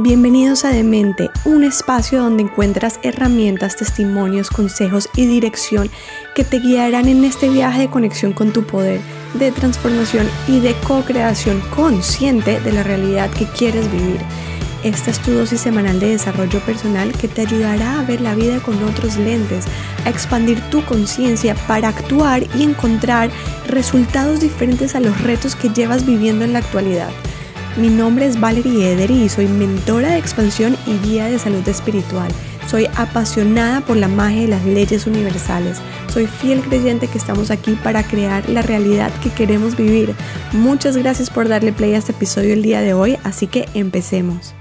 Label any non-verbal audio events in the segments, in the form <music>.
Bienvenidos a Demente, un espacio donde encuentras herramientas, testimonios, consejos y dirección que te guiarán en este viaje de conexión con tu poder, de transformación y de co-creación consciente de la realidad que quieres vivir. Esta es tu dosis semanal de desarrollo personal que te ayudará a ver la vida con otros lentes, a expandir tu conciencia para actuar y encontrar resultados diferentes a los retos que llevas viviendo en la actualidad. Mi nombre es Valerie Ederi y soy mentora de expansión y guía de salud espiritual. Soy apasionada por la magia de las leyes universales. Soy fiel creyente que estamos aquí para crear la realidad que queremos vivir. Muchas gracias por darle play a este episodio el día de hoy, así que empecemos.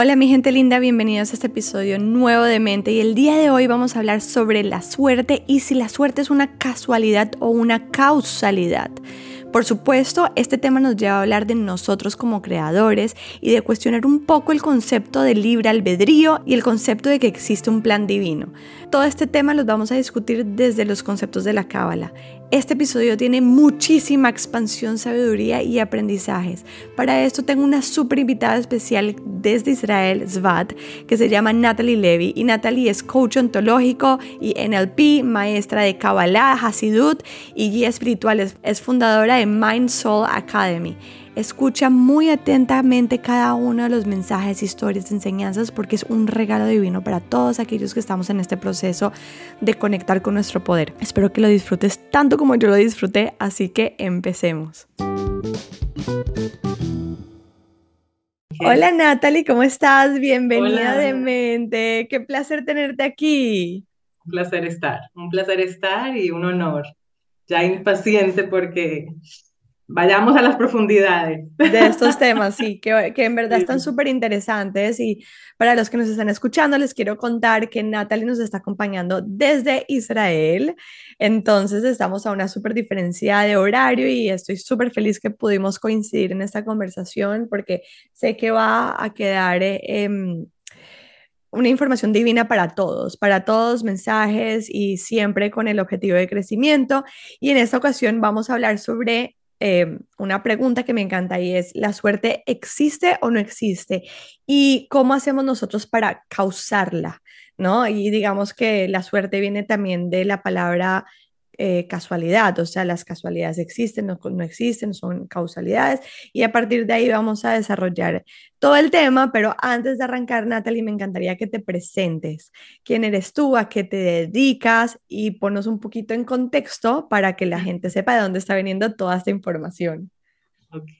Hola mi gente linda, bienvenidos a este episodio nuevo de Mente y el día de hoy vamos a hablar sobre la suerte y si la suerte es una casualidad o una causalidad. Por supuesto, este tema nos lleva a hablar de nosotros como creadores y de cuestionar un poco el concepto de libre albedrío y el concepto de que existe un plan divino. Todo este tema los vamos a discutir desde los conceptos de la Cábala. Este episodio tiene muchísima expansión, sabiduría y aprendizajes. Para esto tengo una super invitada especial desde Israel, Zvad, que se llama Natalie Levy. Y Natalie es coach ontológico y NLP, maestra de Kabbalah, Hasidut y guía espiritual. Es fundadora de Mind Soul Academy. Escucha muy atentamente cada uno de los mensajes, historias, enseñanzas, porque es un regalo divino para todos aquellos que estamos en este proceso de conectar con nuestro poder. Espero que lo disfrutes tanto como yo lo disfruté, así que empecemos. Hola Natalie, ¿cómo estás? Bienvenida de mente. Qué placer tenerte aquí. Un placer estar, un placer estar y un honor. Ya impaciente porque vayamos a las profundidades. De estos temas, sí, que, <laughs> que en verdad están súper interesantes. Y para los que nos están escuchando, les quiero contar que Natalie nos está acompañando desde Israel. Entonces, estamos a una súper diferencia de horario y estoy súper feliz que pudimos coincidir en esta conversación porque sé que va a quedar... Eh, una información divina para todos, para todos mensajes y siempre con el objetivo de crecimiento. Y en esta ocasión vamos a hablar sobre Em, una pregunta que me encanta y es, ¿la suerte existe o no existe? ¿Y cómo hacemos nosotros para causarla? ¿No? Y digamos que la suerte viene también de la palabra eh, casualidad, o sea, las casualidades existen, no, no existen, son causalidades, y a partir de ahí vamos a desarrollar todo el tema, pero antes de arrancar, Natalie, me encantaría que te presentes. ¿Quién eres tú? ¿A qué te dedicas? Y ponos un poquito en contexto para que la gente sepa de dónde está viniendo toda esta información. Ok,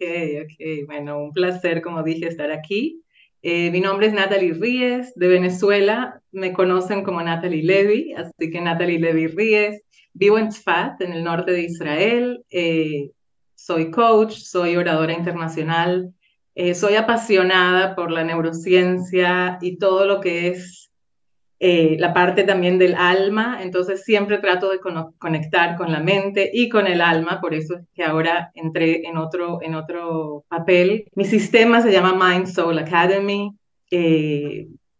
ok. Bueno, un placer, como dije, estar aquí. Eh, mi nombre es Natalie Ríez, de Venezuela. Me conocen como Natalie Levy, así que Natalie Levy Ríez. Vivo en Tzfat, en el norte de Israel. Eh, soy coach, soy oradora internacional. Eh, soy apasionada por la neurociencia y todo lo que es eh, la parte también del alma. Entonces siempre trato de conectar con la mente y con el alma. Por eso es que ahora entré en otro, en otro papel. Mi sistema se llama Mind Soul Academy.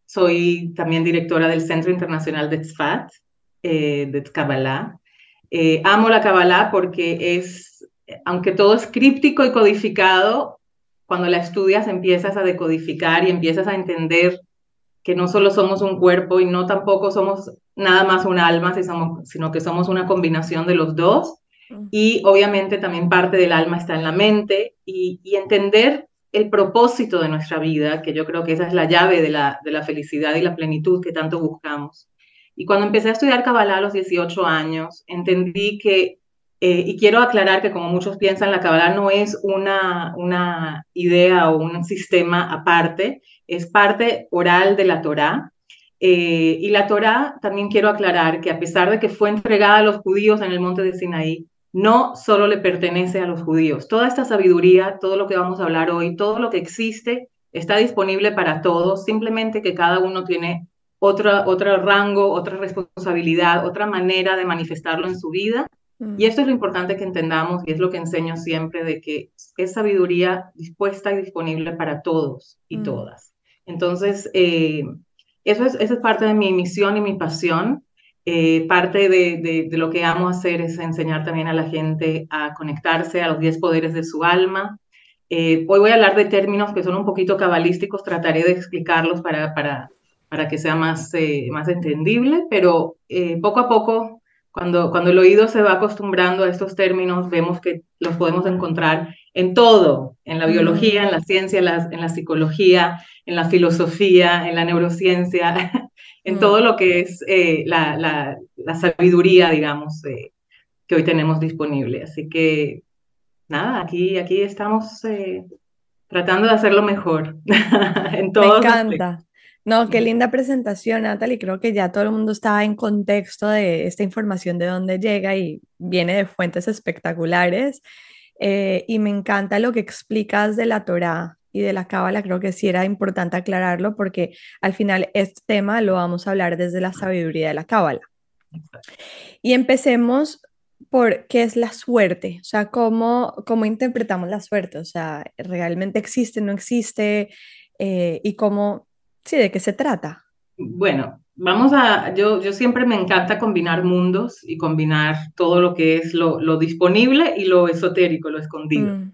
soy también directora del Centro Internacional de Tzfat, de Kabbalah. Eh, amo la Kabbalah porque es, aunque todo es críptico y codificado, cuando la estudias empiezas a decodificar y empiezas a entender que no solo somos un cuerpo y no tampoco somos nada más un alma, sino que somos una combinación de los dos. Y obviamente también parte del alma está en la mente y, entender el propósito de nuestra vida, que yo creo que esa es la llave de la, de la felicidad y la plenitud que tanto buscamos. Y cuando empecé a estudiar Kabbalah a los 18 años, entendí que, eh, y quiero aclarar que como muchos piensan, la Kabbalah no es una, una idea o un sistema aparte, es parte oral de la Torá. Eh, y la Torá también quiero aclarar que a pesar de que fue entregada a los judíos en el monte de Sinaí, no solo le pertenece a los judíos. Toda esta sabiduría, todo lo que vamos a hablar hoy, todo lo que existe, está disponible para todos, simplemente que cada uno tiene otra, otro rango, otra responsabilidad, otra manera de manifestarlo en su vida. Y esto es lo importante que entendamos y es lo que enseño siempre, de que es sabiduría dispuesta y disponible para todos y todas. Entonces, eh, eso, es, eso es parte de mi misión y mi pasión. Eh, parte de, lo que amo hacer es enseñar también a la gente a conectarse a los 10 poderes de su alma. Eh, hoy voy a hablar de términos que son un poquito cabalísticos, trataré de explicarlos para, para, para que sea más, más entendible, pero poco a poco cuando, cuando el oído se va acostumbrando a estos términos, vemos que los podemos encontrar en todo, en la biología, en la ciencia, en la, psicología, en la filosofía, en la neurociencia, <laughs> en todo lo que es eh, la, la, sabiduría, digamos, eh, que hoy tenemos disponible. Así que, nada, aquí, aquí estamos eh, tratando de hacerlo mejor <laughs> en todo. Me encanta. No, qué linda presentación, Natalie. Creo que ya todo el mundo está en contexto de esta información de dónde llega y viene de fuentes espectaculares. Eh, y me encanta lo que explicas de la Torá y de la Cábala. Creo que sí era importante aclararlo porque al final este tema lo vamos a hablar desde la sabiduría de la Cábala. Y empecemos por qué es la suerte, o sea, cómo, cómo interpretamos la suerte, o sea, realmente existe, no existe, eh, y cómo Sí, ¿de qué se trata? Bueno, vamos a, yo, yo siempre me encanta combinar mundos y combinar todo lo que es lo, lo disponible y lo esotérico, lo escondido. Mm.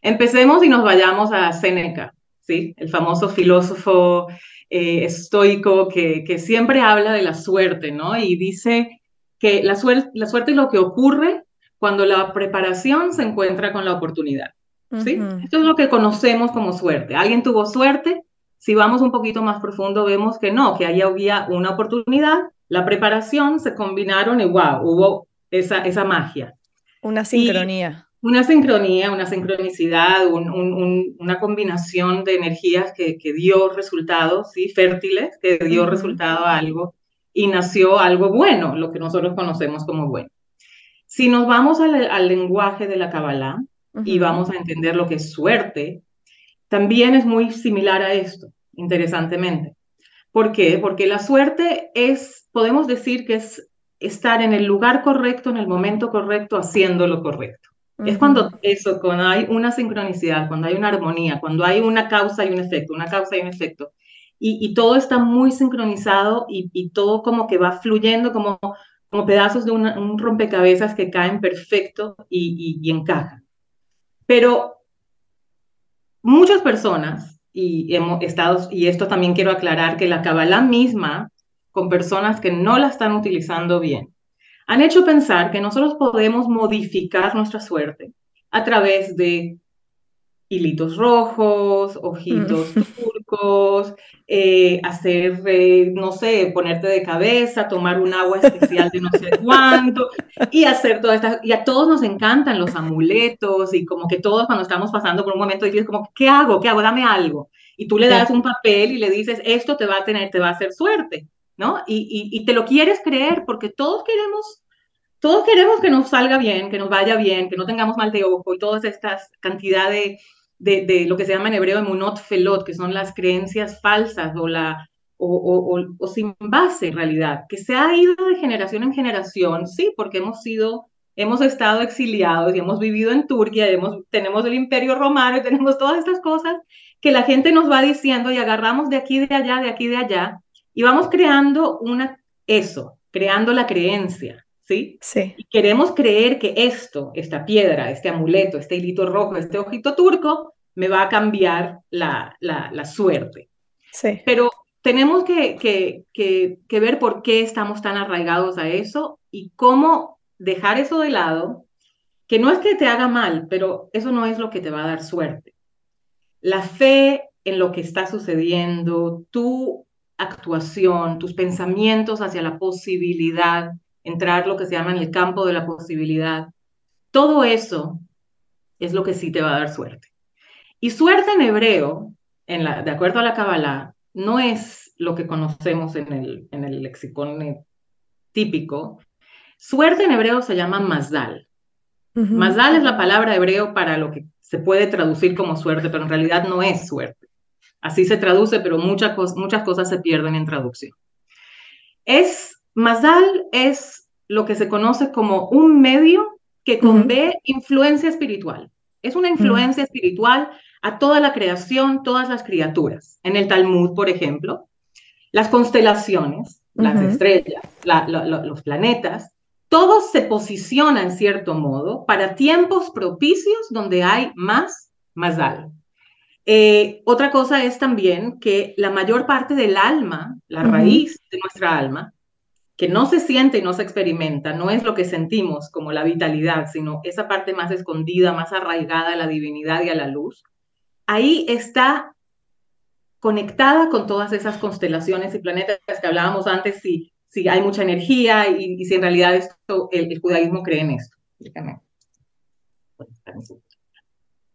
Empecemos y nos vayamos a Séneca, ¿sí? El famoso filósofo eh, estoico que, que siempre habla de la suerte, ¿no? Y dice que la, suerte, la suerte es lo que ocurre cuando la preparación se encuentra con la oportunidad, ¿sí? Esto es lo que conocemos como suerte. Alguien tuvo suerte si vamos un poquito más profundo, vemos que no, que ahí había una oportunidad, la preparación, se combinaron y wow, hubo esa, esa magia. Una sincronía. una sincronía, una sincronicidad, una combinación de energías que, que, dio resultados, ¿sí? fértiles, que dio resultado a algo y nació algo bueno, lo que nosotros conocemos como bueno. Si nos vamos al, lenguaje de la Kabbalah y vamos a entender lo que es suerte, también es muy similar a esto, interesantemente. ¿Por qué? Porque la suerte es, podemos decir que es estar en el lugar correcto, en el momento correcto, haciendo lo correcto. Es cuando eso, cuando hay una sincronicidad, cuando hay una armonía, cuando hay una causa y un efecto, una causa y un efecto. Y, todo está muy sincronizado y, todo como que va fluyendo como, como pedazos de un rompecabezas que caen perfecto y, y encajan. Pero muchas personas, y hemos estado, y esto también quiero aclarar, que la Kabbalah misma, con personas que no la están utilizando bien, han hecho pensar que nosotros podemos modificar nuestra suerte a través de hilitos rojos, ojitos mm. <laughs> turcos, eh, hacer, eh, no sé, ponerte de cabeza, tomar un agua especial de no sé cuánto, y hacer todas estas, y a todos nos encantan los amuletos, y como que todos cuando estamos pasando por un momento difícil, como, ¿qué hago? ¿Qué hago? Dame algo. Y tú le das un papel y le dices, esto te va a tener, te va a hacer suerte, ¿no? Y, y, y te lo quieres creer, porque todos queremos todos queremos que nos salga bien, que nos vaya bien, que no tengamos mal de ojo y todas estas cantidad de, de, lo que se llama en hebreo emunot felot, que son las creencias falsas o, la, o, o, sin base en realidad, que se ha ido de generación en generación, sí, porque hemos sido, hemos estado exiliados y hemos vivido en Turquía, hemos, tenemos el imperio romano y tenemos todas estas cosas que la gente nos va diciendo y agarramos de aquí, de allá, de aquí, de allá, y vamos creando una, eso, creando la creencia. ¿Sí? Sí. Y queremos creer que esto, esta piedra, este amuleto, este hilito rojo, este ojito turco, me va a cambiar la, la, suerte. Sí. Pero tenemos que, que, que, ver por qué estamos tan arraigados a eso y cómo dejar eso de lado, que no es que te haga mal, pero eso no es lo que te va a dar suerte. La fe en lo que está sucediendo, tu actuación, tus pensamientos hacia la posibilidad, entrar lo que se llama en el campo de la posibilidad. Todo eso es lo que sí te va a dar suerte. Y suerte en hebreo, en la, de acuerdo a la Kabbalah, no es lo que conocemos en el, en el lexicón típico. Suerte en hebreo se llama mazdal. Mazdal es la palabra hebreo para lo que se puede traducir como suerte, pero en realidad no es suerte. Así se traduce, pero muchas, muchas cosas se pierden en traducción. Es Mazdal es lo que se conoce como un medio que convé influencia espiritual. Es una influencia espiritual a toda la creación, todas las criaturas. En el Talmud, por ejemplo, las constelaciones las estrellas, los planetas, todos se posicionan en cierto modo para tiempos propicios donde hay más Mazal. Eh, otra cosa es también que la mayor parte del alma, la raíz de nuestra alma, que no se siente y no se experimenta, no es lo que sentimos como la vitalidad, sino esa parte más escondida, más arraigada a la divinidad y a la luz, ahí está conectada con todas esas constelaciones y planetas que hablábamos antes, si, si hay mucha energía y, si en realidad esto, el, judaísmo cree en esto.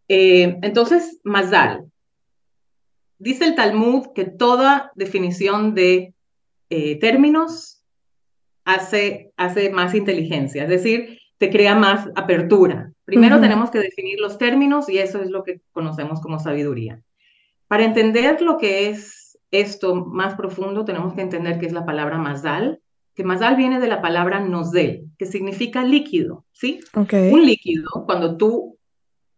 Eh, entonces, Mazal. Dice el Talmud que toda definición de eh, términos hace, hace más inteligencia, es decir, te crea más apertura. Primero tenemos que definir los términos y eso es lo que conocemos como sabiduría. Para entender lo que es esto más profundo, tenemos que entender qué es la palabra mazal, que mazal viene de la palabra nozel, que significa líquido, ¿sí? Un líquido, cuando tú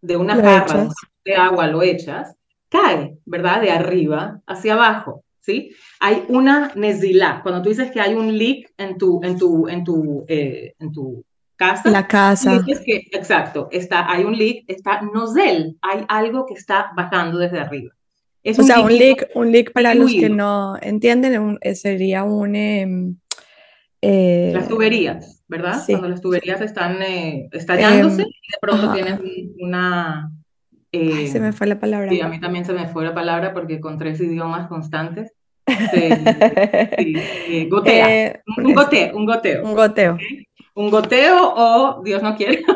de una jarra de agua lo echas, cae, ¿verdad? De arriba hacia abajo. ¿sí? Hay una nezilá. Cuando tú dices que hay un leak en tu, en tu, en tu, eh, en tu casa. La casa. Dices que, exacto, está, hay un leak, está nozel, hay algo que está bajando desde arriba. Es o sea, un leak, un leak para los que no entienden eh, sería un... Em, eh, las tuberías, ¿verdad? Cuando las tuberías están estallándose em, y de pronto tienes una, Ay, se me fue la palabra. Sí, a mí también se me fue la palabra porque con tres idiomas constantes. <laughs> gotea. Eh, un, goteo, un goteo. Un goteo. Un goteo o, Dios no quiere, <laughs>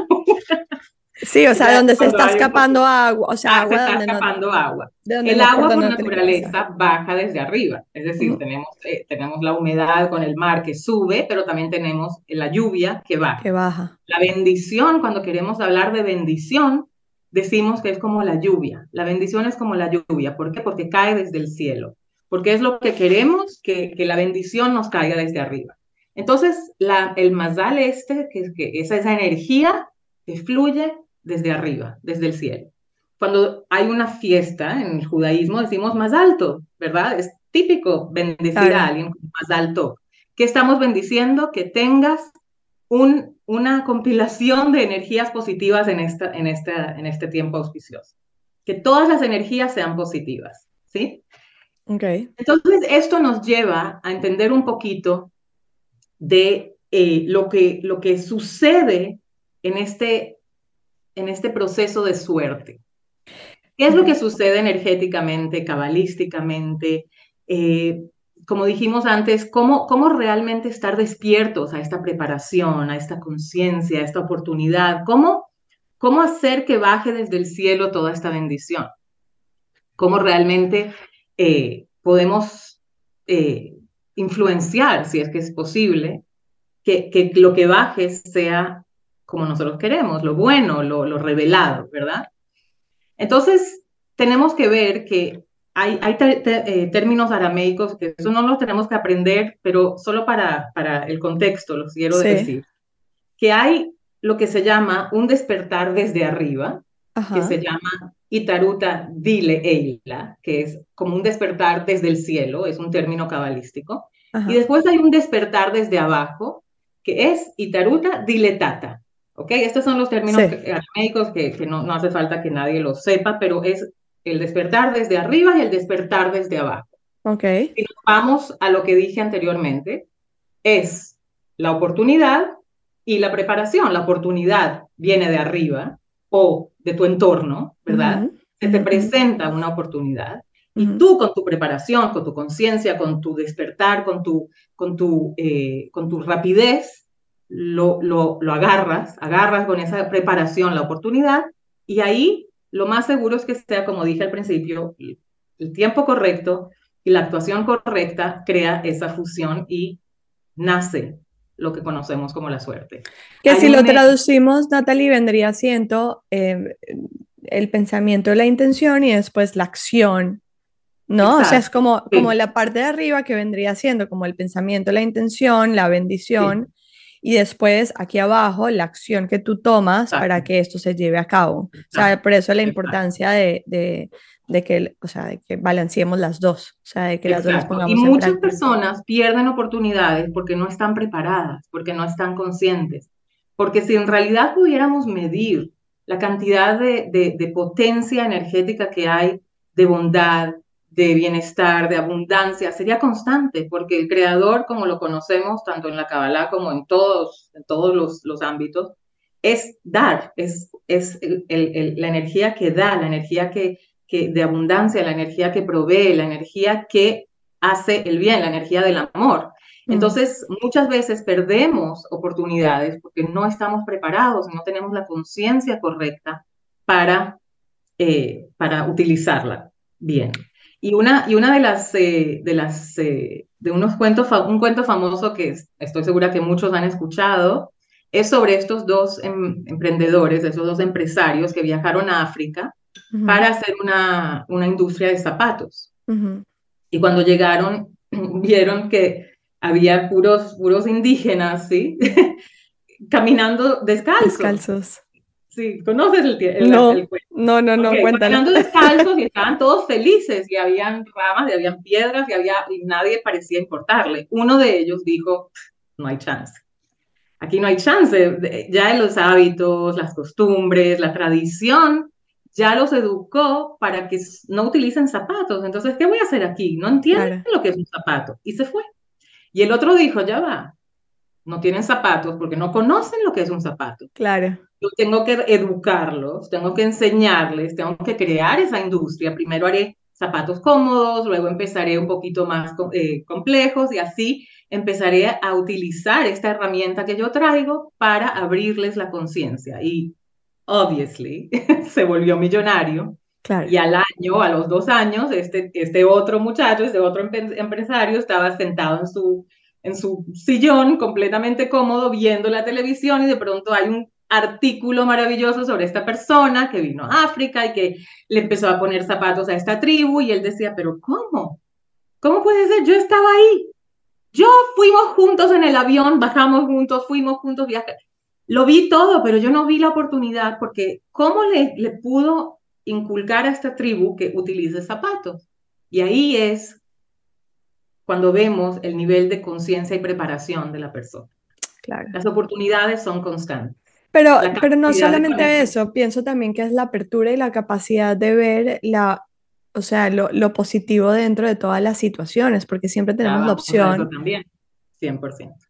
Sí, o sea, donde se está escapando agua, o sea, ah, agua se está escapando agua. El agua por naturaleza baja desde arriba, es decir, tenemos, eh, tenemos la humedad con el mar que sube, pero también tenemos la lluvia que baja. Que baja. La bendición, cuando queremos hablar de bendición, decimos que es como la lluvia. La bendición es como la lluvia. ¿Por qué? Porque cae desde el cielo. Porque es lo que queremos, que, que la bendición nos caiga desde arriba. Entonces, la, el mazal este, que, que es esa energía que fluye desde arriba, desde el cielo. Cuando hay una fiesta en el judaísmo, decimos más alto, ¿verdad? Es típico bendecir a alguien más alto. ¿Qué estamos bendiciendo? Que tengas un, una compilación de energías positivas en, esta, en, esta, en este tiempo auspicioso. Que todas las energías sean positivas, ¿sí? Okay. Entonces, esto nos lleva a entender un poquito de eh, lo, que, lo que sucede en este, en este proceso de suerte. ¿Qué es lo que sucede energéticamente, cabalísticamente? Eh, como dijimos antes, cómo, cómo realmente estar despiertos a esta preparación, a esta conciencia, a esta oportunidad, cómo, cómo hacer que baje desde el cielo toda esta bendición, cómo realmente eh, podemos eh, influenciar, si es que es posible, que, que, lo que baje sea como nosotros queremos, lo bueno, lo, lo revelado, ¿verdad? Entonces, tenemos que ver que hay, eh, términos arameicos que eso no los tenemos que aprender, pero solo para, para el contexto los quiero decir. Que hay lo que se llama un despertar desde arriba, que se llama Itaruta Dile Eila, que es como un despertar desde el cielo, es un término cabalístico. Y después hay un despertar desde abajo, que es Itaruta Diletata. ¿Ok? Estos son los términos arameicos que, que no, no, hace falta que nadie los sepa, pero es el despertar desde arriba y el despertar desde abajo. Ok. Si nos vamos a lo que dije anteriormente, es la oportunidad y la preparación. La oportunidad viene de arriba o de tu entorno, ¿verdad? Se te presenta una oportunidad y tú con tu preparación, con tu conciencia, con tu despertar, con tu, con tu, eh, con tu rapidez, lo, lo, lo agarras, agarras con esa preparación la oportunidad y ahí lo más seguro es que sea, como dije al principio, el tiempo correcto y la actuación correcta crea esa fusión y nace lo que conocemos como la suerte. Que si lo traducimos, Natalie, vendría siendo eh, el pensamiento, la intención y después la acción, ¿no? O sea, es como, como la parte de arriba que vendría siendo como el pensamiento, la intención, la bendición, y después aquí abajo la acción que tú tomas para que esto se lleve a cabo. O sea, por eso la importancia de, de, de, que, o sea, de que balanceemos las dos, o sea, de que las dos las pongamos Y muchas personas pierden oportunidades porque no están preparadas, porque no están conscientes. Porque si en realidad pudiéramos medir la cantidad de, de potencia energética que hay, de bondad, de bienestar, de abundancia, sería constante, porque el creador, como lo conocemos tanto en la Kabbalah como en todos, en todos los, los ámbitos, es dar, es, es la energía que da, la energía que, que, de abundancia, la energía que provee, la energía que hace el bien, la energía del amor. Mm. Entonces, muchas veces perdemos oportunidades porque no estamos preparados, no tenemos la conciencia correcta para, eh, para utilizarla bien. Y una, y una de las, eh, de las, eh, de unos cuentos, un cuento famoso que estoy segura que muchos han escuchado, es sobre estos dos em, emprendedores, esos dos empresarios que viajaron a África para hacer una, una industria de zapatos. Y cuando llegaron, <clears throat> vieron que había puros, puros indígenas, ¿sí? <laughs> Caminando descalzos. Descalzos. Sí, ¿conoces el, el, no, No, no, no, Caminando descalzos y <laughs> estaban todos felices y habían ramas y habían piedras y, había, y nadie parecía importarle. Uno de ellos dijo, no hay chance. Aquí no hay chance. Ya en los hábitos, las costumbres, la tradición, ya los educó para que no utilicen zapatos. Entonces, ¿qué voy a hacer aquí? No entienden lo que es un zapato. Y se fue. Y el otro dijo, ya va, no tienen zapatos porque no conocen lo que es un zapato. Claro. Yo tengo que educarlos, tengo que enseñarles, tengo que crear esa industria. Primero haré zapatos cómodos, luego empezaré un poquito más eh, complejos y así empezaré a utilizar esta herramienta que yo traigo para abrirles la conciencia. Y, obviously, <laughs> se volvió millonario. Claro. Y al año, a los dos años, este, este otro muchacho, este otro empresario estaba sentado en su en su sillón completamente cómodo viendo la televisión y de pronto hay un artículo maravilloso sobre esta persona que vino a África y que le empezó a poner zapatos a esta tribu y él decía, pero ¿cómo? ¿Cómo puede ser? Yo estaba ahí. Yo fuimos juntos en el avión, bajamos juntos, fuimos juntos, viajamos. Lo vi todo, pero yo no vi la oportunidad porque ¿cómo le, le pudo inculcar a esta tribu que utilice zapatos? Y ahí es cuando vemos el nivel de conciencia y preparación de la persona. Claro. Las oportunidades son constantes. Pero, pero no solamente eso, pienso también que es la apertura y la capacidad de ver la, o sea, lo, lo positivo dentro de todas las situaciones, porque siempre tenemos la opción. También, 100%.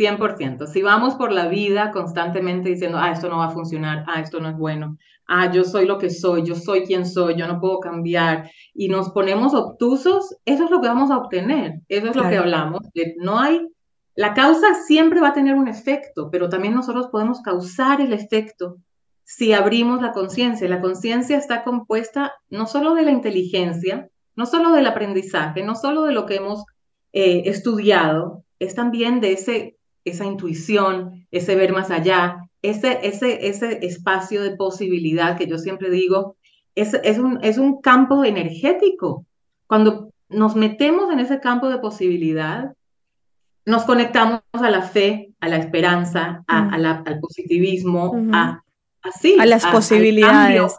100%. Si vamos por la vida constantemente diciendo, ah, esto no va a funcionar, ah, esto no es bueno, ah, yo soy lo que soy, yo soy quien soy, yo no puedo cambiar, y nos ponemos obtusos, eso es lo que vamos a obtener. Eso es lo que hablamos. no hay, la causa siempre va a tener un efecto, pero también nosotros podemos causar el efecto si abrimos la conciencia. La conciencia está compuesta no solo de la inteligencia, no solo del aprendizaje, no solo de lo que hemos eh, estudiado, es también de ese esa intuición, ese ver más allá, ese, ese, ese espacio de posibilidad que yo siempre digo, es, es, un, es un campo energético. Cuando nos metemos en ese campo de posibilidad, nos conectamos a la fe, a la esperanza, a, al positivismo, a, a las posibilidades.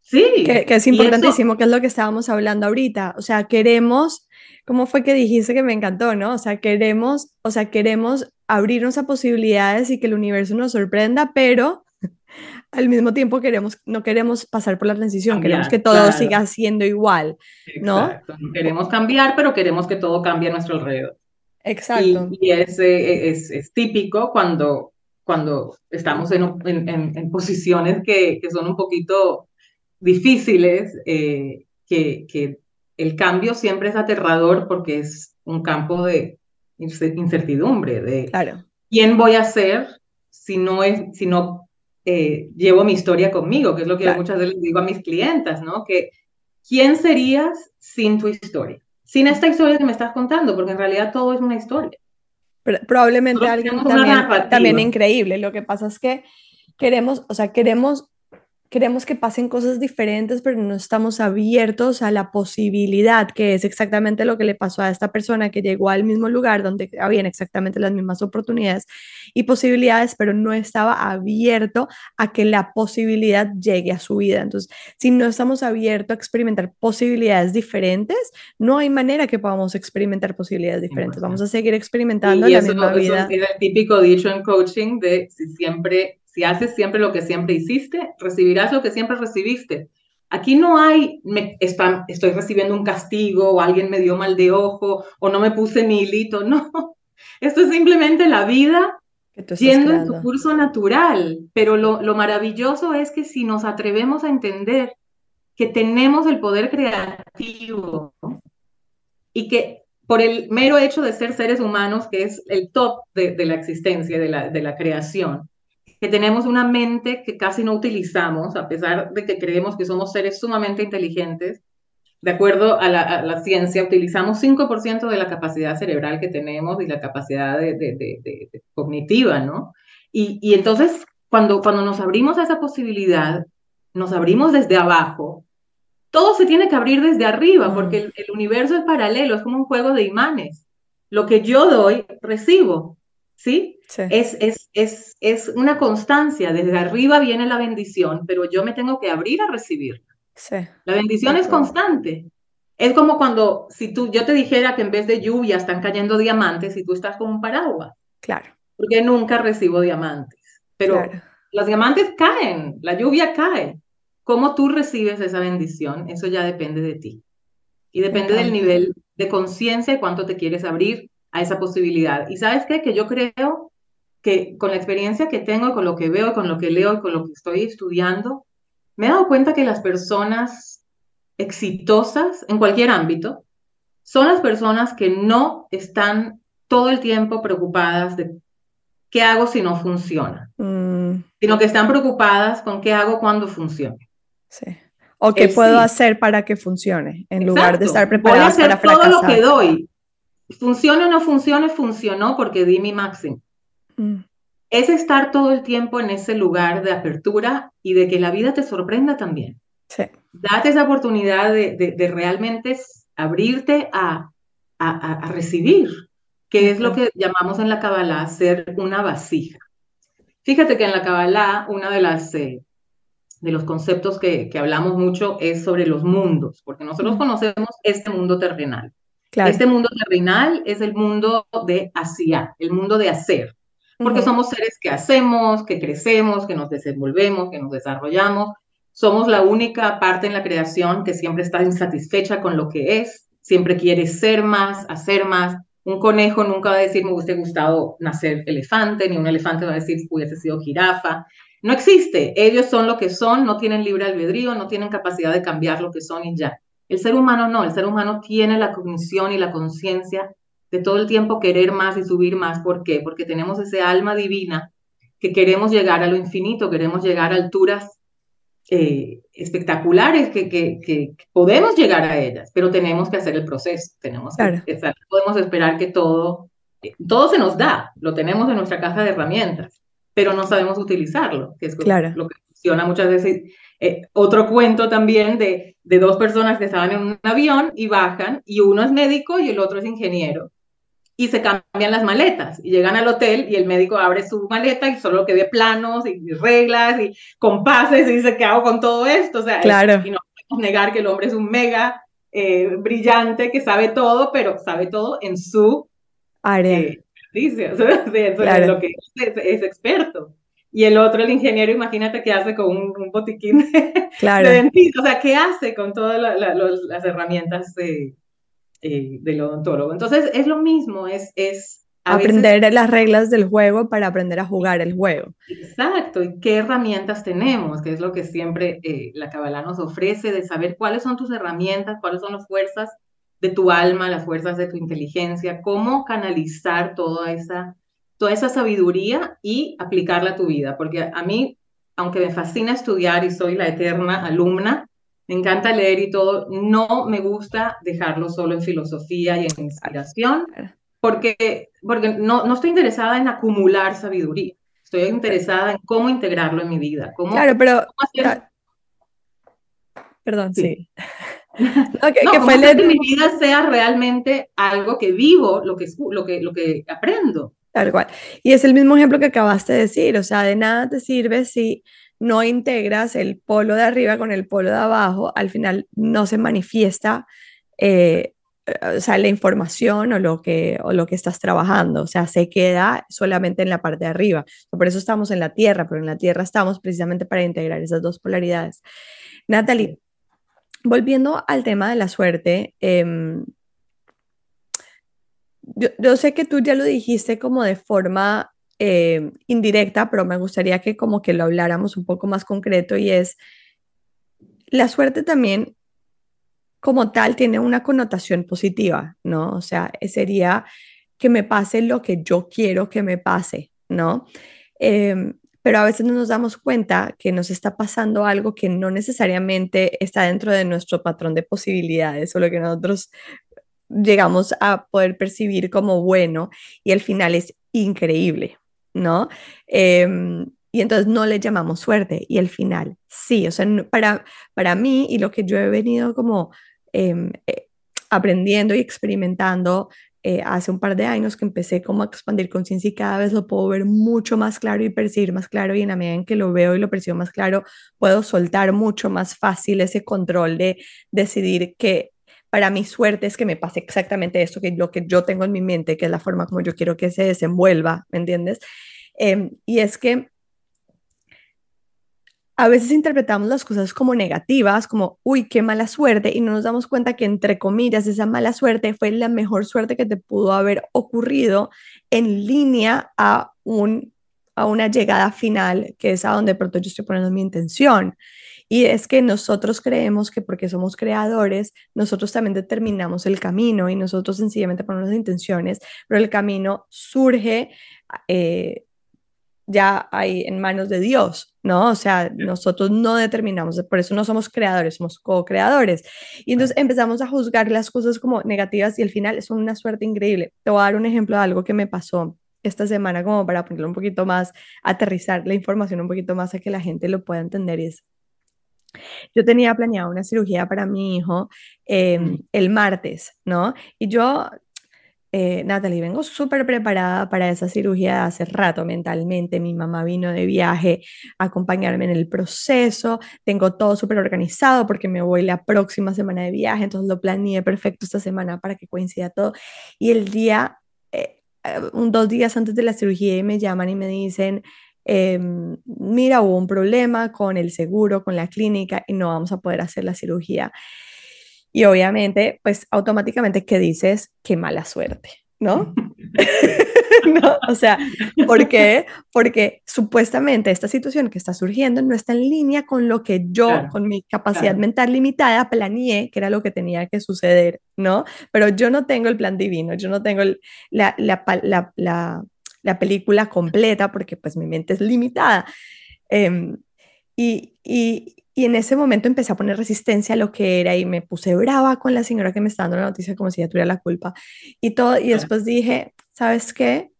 Sí. Que, es importantísimo, que es lo que estábamos hablando ahorita. O sea, queremos, ¿cómo fue que dijiste que me encantó, no? O sea, queremos, o sea, queremos abrirnos a posibilidades y que el universo nos sorprenda, pero <laughs> al mismo tiempo queremos, no queremos pasar por la transición, queremos que todo siga siendo igual, ¿no? Queremos cambiar, pero queremos que todo cambie a nuestro alrededor. Exacto. Y, es, es, es, típico cuando, cuando estamos en, en, en posiciones que, que, son un poquito difíciles, eh, que, que el cambio siempre es aterrador porque es un campo de, incertidumbre de claro. quién voy a ser si no, es, si no eh, llevo mi historia conmigo, que es lo que muchas veces digo a mis clientas, ¿no? Que quién serías sin tu historia, sin esta historia que me estás contando, porque en realidad todo es una historia. probablemente alguien también, increíble. Lo que pasa es que queremos, o sea, queremos queremos que pasen cosas diferentes, pero no estamos abiertos a la posibilidad, que es exactamente lo que le pasó a esta persona que llegó al mismo lugar donde habían exactamente las mismas oportunidades y posibilidades, pero no estaba abierto a que la posibilidad llegue a su vida. Entonces, si no estamos abiertos a experimentar posibilidades diferentes, no hay manera que podamos experimentar posibilidades diferentes. Vamos a seguir experimentando la misma vida. Es el típico dicho en coaching de si siempre si haces siempre lo que siempre hiciste, recibirás lo que siempre recibiste. Aquí no hay, me, estoy recibiendo un castigo o alguien me dio mal de ojo o no me puse mi hilito. <laughs> No, esto es simplemente la vida yendo en su curso natural. Pero lo, lo maravilloso es que si nos atrevemos a entender que tenemos el poder creativo y que por el mero hecho de ser seres humanos, que es el top de, de la existencia, de la, de la creación, que tenemos una mente que casi no utilizamos, a pesar de que creemos que somos seres sumamente inteligentes. De acuerdo a la, ciencia, utilizamos 5% de la capacidad cerebral que tenemos y la capacidad de, cognitiva, ¿no? Y, entonces, cuando, cuando nos abrimos a esa posibilidad, nos abrimos desde abajo, todo se tiene que abrir desde arriba, porque el, el, universo es paralelo, es como un juego de imanes. Lo que yo doy, recibo. ¿Sí? Es, es, es, es una constancia, desde arriba viene la bendición, pero yo me tengo que abrir a recibirla. Sí. La bendición es constante. Es como cuando, si tú, yo te dijera que en vez de lluvia están cayendo diamantes y tú estás con un paraguas. Claro. Porque nunca recibo diamantes. Pero los diamantes caen, la lluvia cae. ¿Cómo tú recibes esa bendición? Eso ya depende de ti. Y depende del nivel de conciencia y cuánto te quieres abrir a esa posibilidad. Y sabes qué? Que yo creo que con la experiencia que tengo, con lo que veo, con lo que leo con lo que estoy estudiando, me he dado cuenta que las personas exitosas en cualquier ámbito son las personas que no están todo el tiempo preocupadas de qué hago si no funciona, mm. sino que están preocupadas con qué hago cuando funcione. Sí. O qué puedo hacer para que funcione, en lugar de estar preparadas para fracasar. todo lo que doy, Funcione o no funcione, funcionó porque di mi máximo. Mm. Es estar todo el tiempo en ese lugar de apertura y de que la vida te sorprenda también. Sí. Date esa oportunidad de, realmente abrirte a, a, recibir, que es lo que llamamos en la Kabbalah ser una vasija. Fíjate que en la Kabbalah, una de las... Eh, de los conceptos que, que, hablamos mucho es sobre los mundos, porque nosotros conocemos este mundo terrenal. Este mundo terrenal es el mundo de hacer, el mundo de hacer, porque somos seres que hacemos, que crecemos, que nos desenvolvemos, que nos desarrollamos. Somos la única parte en la creación que siempre está insatisfecha con lo que es, siempre quiere ser más, hacer más. Un conejo nunca va a decir me hubiese gustado nacer elefante, ni un elefante va a decir hubiese sido jirafa. No existe. Ellos son lo que son, no tienen libre albedrío, no tienen capacidad de cambiar lo que son y ya. El ser humano no, el ser humano tiene la cognición y la conciencia de todo el tiempo querer más y subir más. ¿Por qué? Porque tenemos ese alma divina que queremos llegar a lo infinito, queremos llegar a alturas eh, espectaculares, que, que, podemos llegar a ellas, pero tenemos que hacer el proceso, tenemos que, podemos esperar que todo, todo se nos da, lo tenemos en nuestra caja de herramientas, pero no sabemos utilizarlo, que es lo que funciona muchas veces eh, otro cuento también de, de dos personas que estaban en un avión y bajan y uno es médico y el otro es ingeniero y se cambian las maletas y llegan al hotel y el médico abre su maleta y solo que ve planos y, reglas y compases y dice, ¿qué hago con todo esto? O sea, claro. y no podemos negar que el hombre es un mega eh, brillante que sabe todo, pero sabe todo en su área. Eh, dice, <laughs> o sea, de, lo que es, es, experto y el otro, el ingeniero, imagínate qué hace con un, botiquín <laughs> de, claro. dentista, o sea, qué hace con todas las herramientas de, eh, del odontólogo. Entonces, es lo mismo, es... es aprender las reglas del juego para aprender a jugar el juego. Exacto, y qué herramientas tenemos, que es lo que siempre eh, la Kabbalah nos ofrece, de saber cuáles son tus herramientas, cuáles son las fuerzas de tu alma, las fuerzas de tu inteligencia, cómo canalizar toda esa toda esa sabiduría y aplicarla a tu vida, porque a mí, aunque me fascina estudiar y soy la eterna alumna, me encanta leer y todo, no me gusta dejarlo solo en filosofía y en inspiración, porque, porque no, no estoy interesada en acumular sabiduría, estoy interesada en cómo integrarlo en mi vida, cómo, claro, pero, Perdón, sí. <laughs> que, fue que mi vida sea realmente algo que vivo, lo que, lo que, lo que aprendo. Tal cual. Y es el mismo ejemplo que acabaste de decir, o sea, de nada te sirve si no integras el polo de arriba con el polo de abajo, al final no se manifiesta eh, o sea, la información o lo, que, o lo que estás trabajando, o sea, se queda solamente en la parte de arriba. Por eso estamos en la Tierra, pero en la Tierra estamos precisamente para integrar esas dos polaridades. Natalie, volviendo al tema de la suerte, em, yo, sé que tú ya lo dijiste como de forma em, indirecta, pero me gustaría que como que lo habláramos un poco más concreto y es, la suerte también como tal tiene una connotación positiva, ¿no? O sea, sería que me pase lo que yo quiero que me pase, ¿no? Em, pero a veces no nos damos cuenta que nos está pasando algo que no necesariamente está dentro de nuestro patrón de posibilidades o lo que nosotros llegamos a poder percibir como bueno y al final es increíble, ¿no? Em, y entonces no le llamamos suerte y al final sí, o sea, para, para mí y lo que yo he venido como em, eh, aprendiendo y experimentando eh, hace un par de años que empecé como a expandir conciencia y cada vez lo puedo ver mucho más claro y percibir más claro y en la medida en que lo veo y lo percibo más claro, puedo soltar mucho más fácil ese control de decidir que para mi suerte es que me pase exactamente esto, que lo que yo tengo en mi mente, que es la forma como yo quiero que se desenvuelva, ¿me entiendes? Em, y es que a veces interpretamos las cosas como negativas, como, uy, qué mala suerte, y no nos damos cuenta que, entre comillas, esa mala suerte fue la mejor suerte que te pudo haber ocurrido en línea a, un, a una llegada final, que es a donde pronto yo estoy poniendo mi intención. Y es que nosotros creemos que porque somos creadores, nosotros también determinamos el camino y nosotros sencillamente ponemos intenciones, pero el camino surge eh, ya ahí en manos de Dios, ¿no? O sea, nosotros no determinamos, por eso no somos creadores, somos co-creadores. Y entonces empezamos a juzgar las cosas como negativas y al final son una suerte increíble. Te voy a dar un ejemplo de algo que me pasó esta semana como para ponerlo un poquito más, aterrizar la información un poquito más a que la gente lo pueda entender y es yo tenía planeado una cirugía para mi hijo em, el martes, ¿no? Y yo, eh, Natalie, vengo súper preparada para esa cirugía hace rato mentalmente. Mi mamá vino de viaje a acompañarme en el proceso. Tengo todo súper organizado porque me voy la próxima semana de viaje, entonces lo planeé perfecto esta semana para que coincida todo. Y el día, eh, eh, dos días antes de la cirugía, me llaman y me dicen, Em, mira, hubo un problema con el seguro, con la clínica y no vamos a poder hacer la cirugía. Y obviamente, pues automáticamente, ¿qué dices? Qué mala suerte, ¿no? <laughs> ¿No? O sea, ¿por qué? Porque supuestamente esta situación que está surgiendo no está en línea con lo que yo, con mi capacidad mental limitada, planeé que era lo que tenía que suceder, ¿no? Pero yo no tengo el plan divino, yo no tengo la, la, la, la película completa porque pues mi mente es limitada. Em, y, y, y, en ese momento empecé a poner resistencia a lo que era y me puse brava con la señora que me está dando la noticia como si ella tuviera la culpa y todo. Y después dije, ¿sabes qué?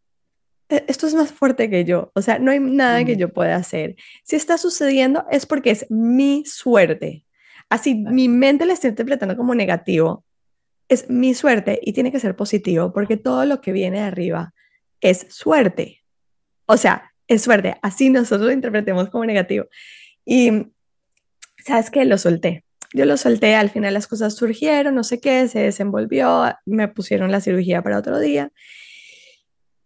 E, esto es más fuerte que yo, o sea, no hay nada que yo pueda hacer. Si está sucediendo es porque es mi suerte. Así mi mente la estoy interpretando como negativo. Es mi suerte y tiene que ser positivo porque todo lo que viene de arriba es suerte. O sea, es suerte. Así nosotros lo interpretemos como negativo. Y, ¿sabes qué? Lo solté. Yo lo solté, al final las cosas surgieron, no sé qué, se desenvolvió, me pusieron la cirugía para otro día.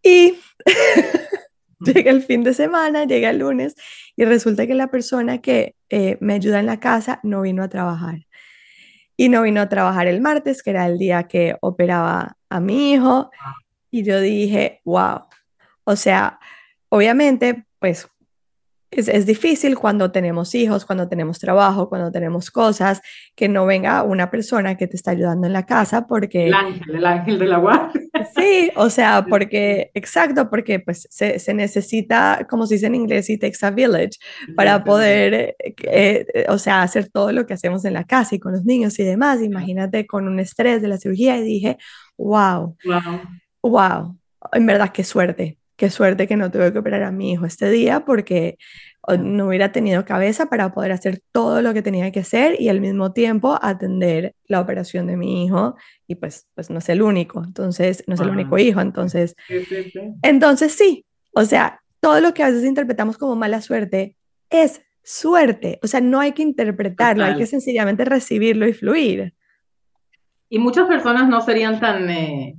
Y <laughs> llega el fin de semana, llega el lunes y resulta que la persona que eh, me ayuda en la casa no vino a trabajar. Y no vino a trabajar el martes, que era el día que operaba a mi hijo. Y yo dije, wow, o sea, obviamente, pues es, es, difícil cuando tenemos hijos, cuando tenemos trabajo, cuando tenemos cosas, que no venga una persona que te está ayudando en la casa porque... El ángel, el ángel de la guardia. Sí, o sea, <laughs> porque, exacto, porque pues se, se necesita, como se dice en inglés, it takes a village para poder, eh, eh, o sea, hacer todo lo que hacemos en la casa y con los niños y demás. Imagínate con un estrés de la cirugía y dije, wow. Wow wow, en verdad qué suerte, qué suerte que no tuve que operar a mi hijo este día porque no hubiera tenido cabeza para poder hacer todo lo que tenía que hacer y al mismo tiempo atender la operación de mi hijo y pues, pues no es el único, entonces no es el único hijo, entonces, entonces sí, o sea, todo lo que a veces interpretamos como mala suerte es suerte, o sea, no hay que interpretarlo, hay que sencillamente recibirlo y fluir. Y muchas personas no serían tan, eh,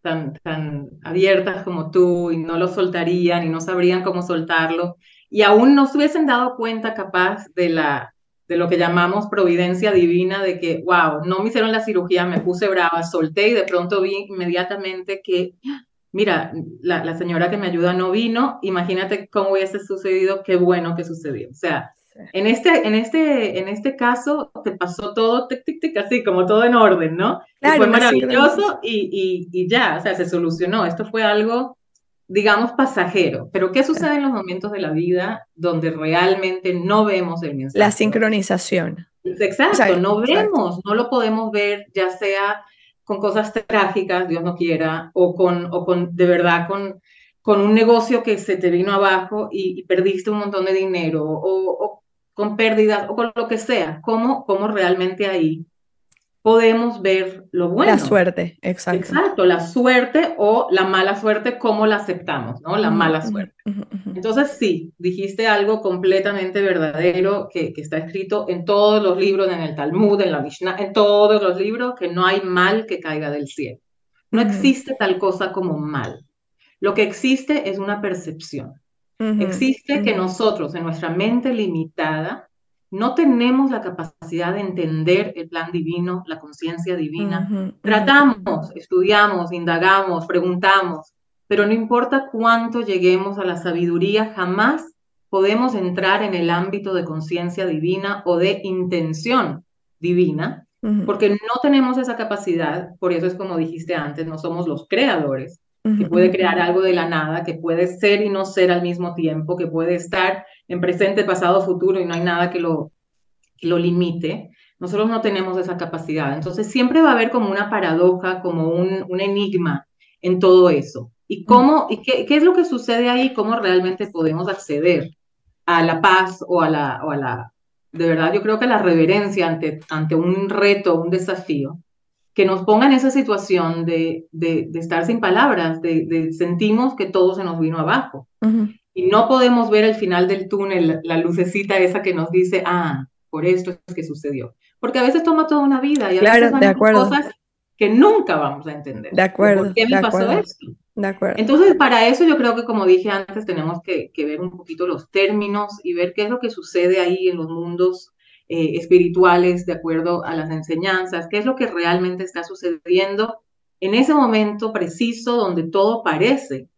tan, tan abiertas como tú y no lo soltarían y no sabrían cómo soltarlo y aún no se hubiesen dado cuenta capaz de, la, de lo que llamamos providencia divina, de que, wow, no me hicieron la cirugía, me puse brava, solté y de pronto vi inmediatamente que, mira, la, la señora que me ayuda no vino, imagínate cómo hubiese sucedido, qué bueno que sucedió. O sea, en este, en este, en este caso te pasó todo tic, tic, tic, así como todo en orden, ¿no? fue maravilloso y, y, y, ya, o sea, se solucionó. Esto fue algo digamos, pasajero. Pero ¿qué sucede en los momentos de la vida donde realmente no vemos el mensaje? La sincronización. Exacto, no vemos, no lo podemos ver, ya sea con cosas trágicas, Dios no quiera, o con, o con de verdad, con, con un negocio que se te vino abajo y, perdiste un montón de dinero, o, o, con pérdidas, o con lo que sea, cómo, cómo realmente ahí podemos ver lo bueno. La suerte, exacto. Exacto, la suerte o la mala suerte, cómo la aceptamos, ¿no? La mala suerte. Entonces, sí, dijiste algo completamente verdadero que, que, está escrito en todos los libros, en el Talmud, en la Mishnah, en todos los libros, que no hay mal que caiga del cielo. No existe tal cosa como mal. Lo que existe es una percepción. Existe que nosotros, en nuestra mente limitada, no tenemos la capacidad de entender el plan divino, la conciencia divina. Tratamos, estudiamos, indagamos, preguntamos, pero no importa cuánto lleguemos a la sabiduría, jamás podemos entrar en el ámbito de conciencia divina o de intención divina, porque no tenemos esa capacidad, por eso es como dijiste antes, no somos los creadores, que puede crear algo de la nada, que puede ser y no ser al mismo tiempo, que puede estar en presente, pasado, futuro y no hay nada que lo, lo limite. Nosotros no tenemos esa capacidad. Entonces siempre va a haber como una paradoja, como un, un enigma en todo eso. ¿Y, cómo, y qué, qué, es lo que sucede ahí? ¿Cómo realmente podemos acceder a la paz o a la, o a la de verdad, yo creo que la reverencia ante, ante un reto, un desafío, que nos ponga en esa situación de, de, estar sin palabras, de, sentimos que todo se nos vino abajo. Y no podemos ver el final del túnel, la lucecita esa que nos dice, ah, por esto es que sucedió. Porque a veces toma toda una vida y a veces de acuerdo. cosas que nunca vamos a entender. De acuerdo. ¿Por qué me pasó esto? De acuerdo. Entonces, para eso yo creo que, como dije antes, tenemos que, que, ver un poquito los términos y ver qué es lo que sucede ahí en los mundos eh, espirituales de acuerdo a las enseñanzas, qué es lo que realmente está sucediendo en ese momento preciso donde todo parece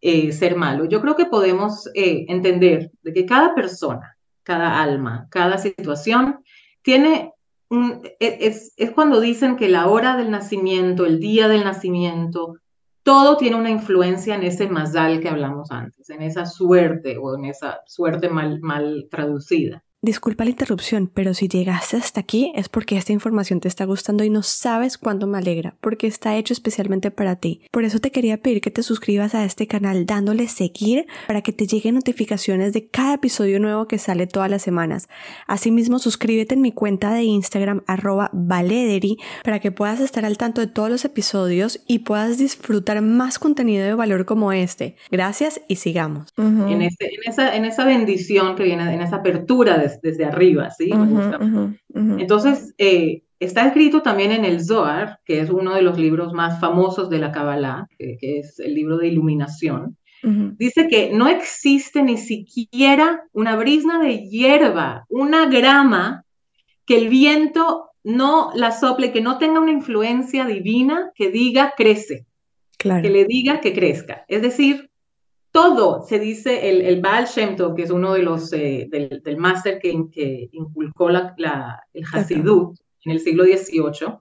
eh, ser malo. Yo creo que podemos eh, entender de que cada persona, cada alma, cada situación tiene e, es, es cuando dicen que la hora del nacimiento, el día del nacimiento, todo tiene una influencia en ese mazal que hablamos antes, en esa suerte o en esa suerte mal, mal traducida. Disculpa la interrupción, pero si llegaste hasta aquí es porque esta información te está gustando y no sabes cuánto me alegra, porque está hecho especialmente para ti. Por eso te quería pedir que te suscribas a este canal dándole seguir para que te lleguen notificaciones de cada episodio nuevo que sale todas las semanas. Asimismo, suscríbete en mi cuenta de Instagram arroba valederi para que puedas estar al tanto de todos los episodios y puedas disfrutar más contenido de valor como este. Gracias y sigamos. en, en, esa, en esa bendición que viene, en esa apertura de desde, arriba, ¿sí? Entonces, eh, está escrito también en el Zohar, que es uno de los libros más famosos de la Kabbalah, que, es el libro de iluminación. Dice que no existe ni siquiera una brisna de hierba, una grama, que el viento no la sople, que no tenga una influencia divina que diga crece, claro. que le diga que crezca. Es decir, todo, se dice, el, el Baal Shem Tov, que es uno de los, eh, del, del máster que, que, inculcó la, la, el Hasidut en el siglo XVIII,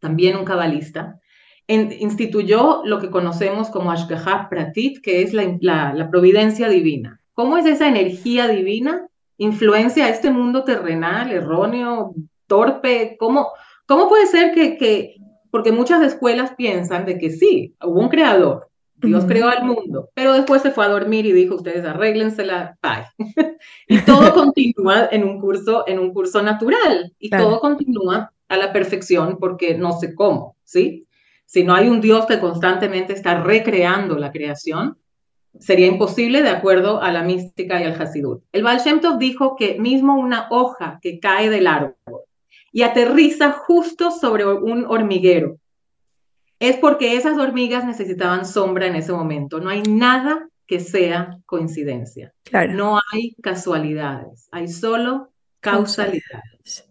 también un cabalista, instituyó lo que conocemos como Ashgaha Pratit, que es la, la, la, providencia divina. ¿Cómo es esa energía divina? Influencia a este mundo terrenal, erróneo, torpe. ¿Cómo, cómo puede ser que, que, porque muchas escuelas piensan de que sí, hubo un creador, Dios creó al mundo, pero después se fue a dormir y dijo, ustedes arréglensela, bye. <laughs> y todo continúa en un curso, en un curso natural, y todo continúa a la perfección porque no sé cómo, ¿sí? Si no hay un Dios que constantemente está recreando la creación, sería imposible de acuerdo a la mística y al Hasidut. El Baal Shem Tov dijo que mismo una hoja que cae del árbol y aterriza justo sobre un hormiguero, es porque esas hormigas necesitaban sombra en ese momento. No hay nada que sea coincidencia. No hay casualidades, hay solo causalidades.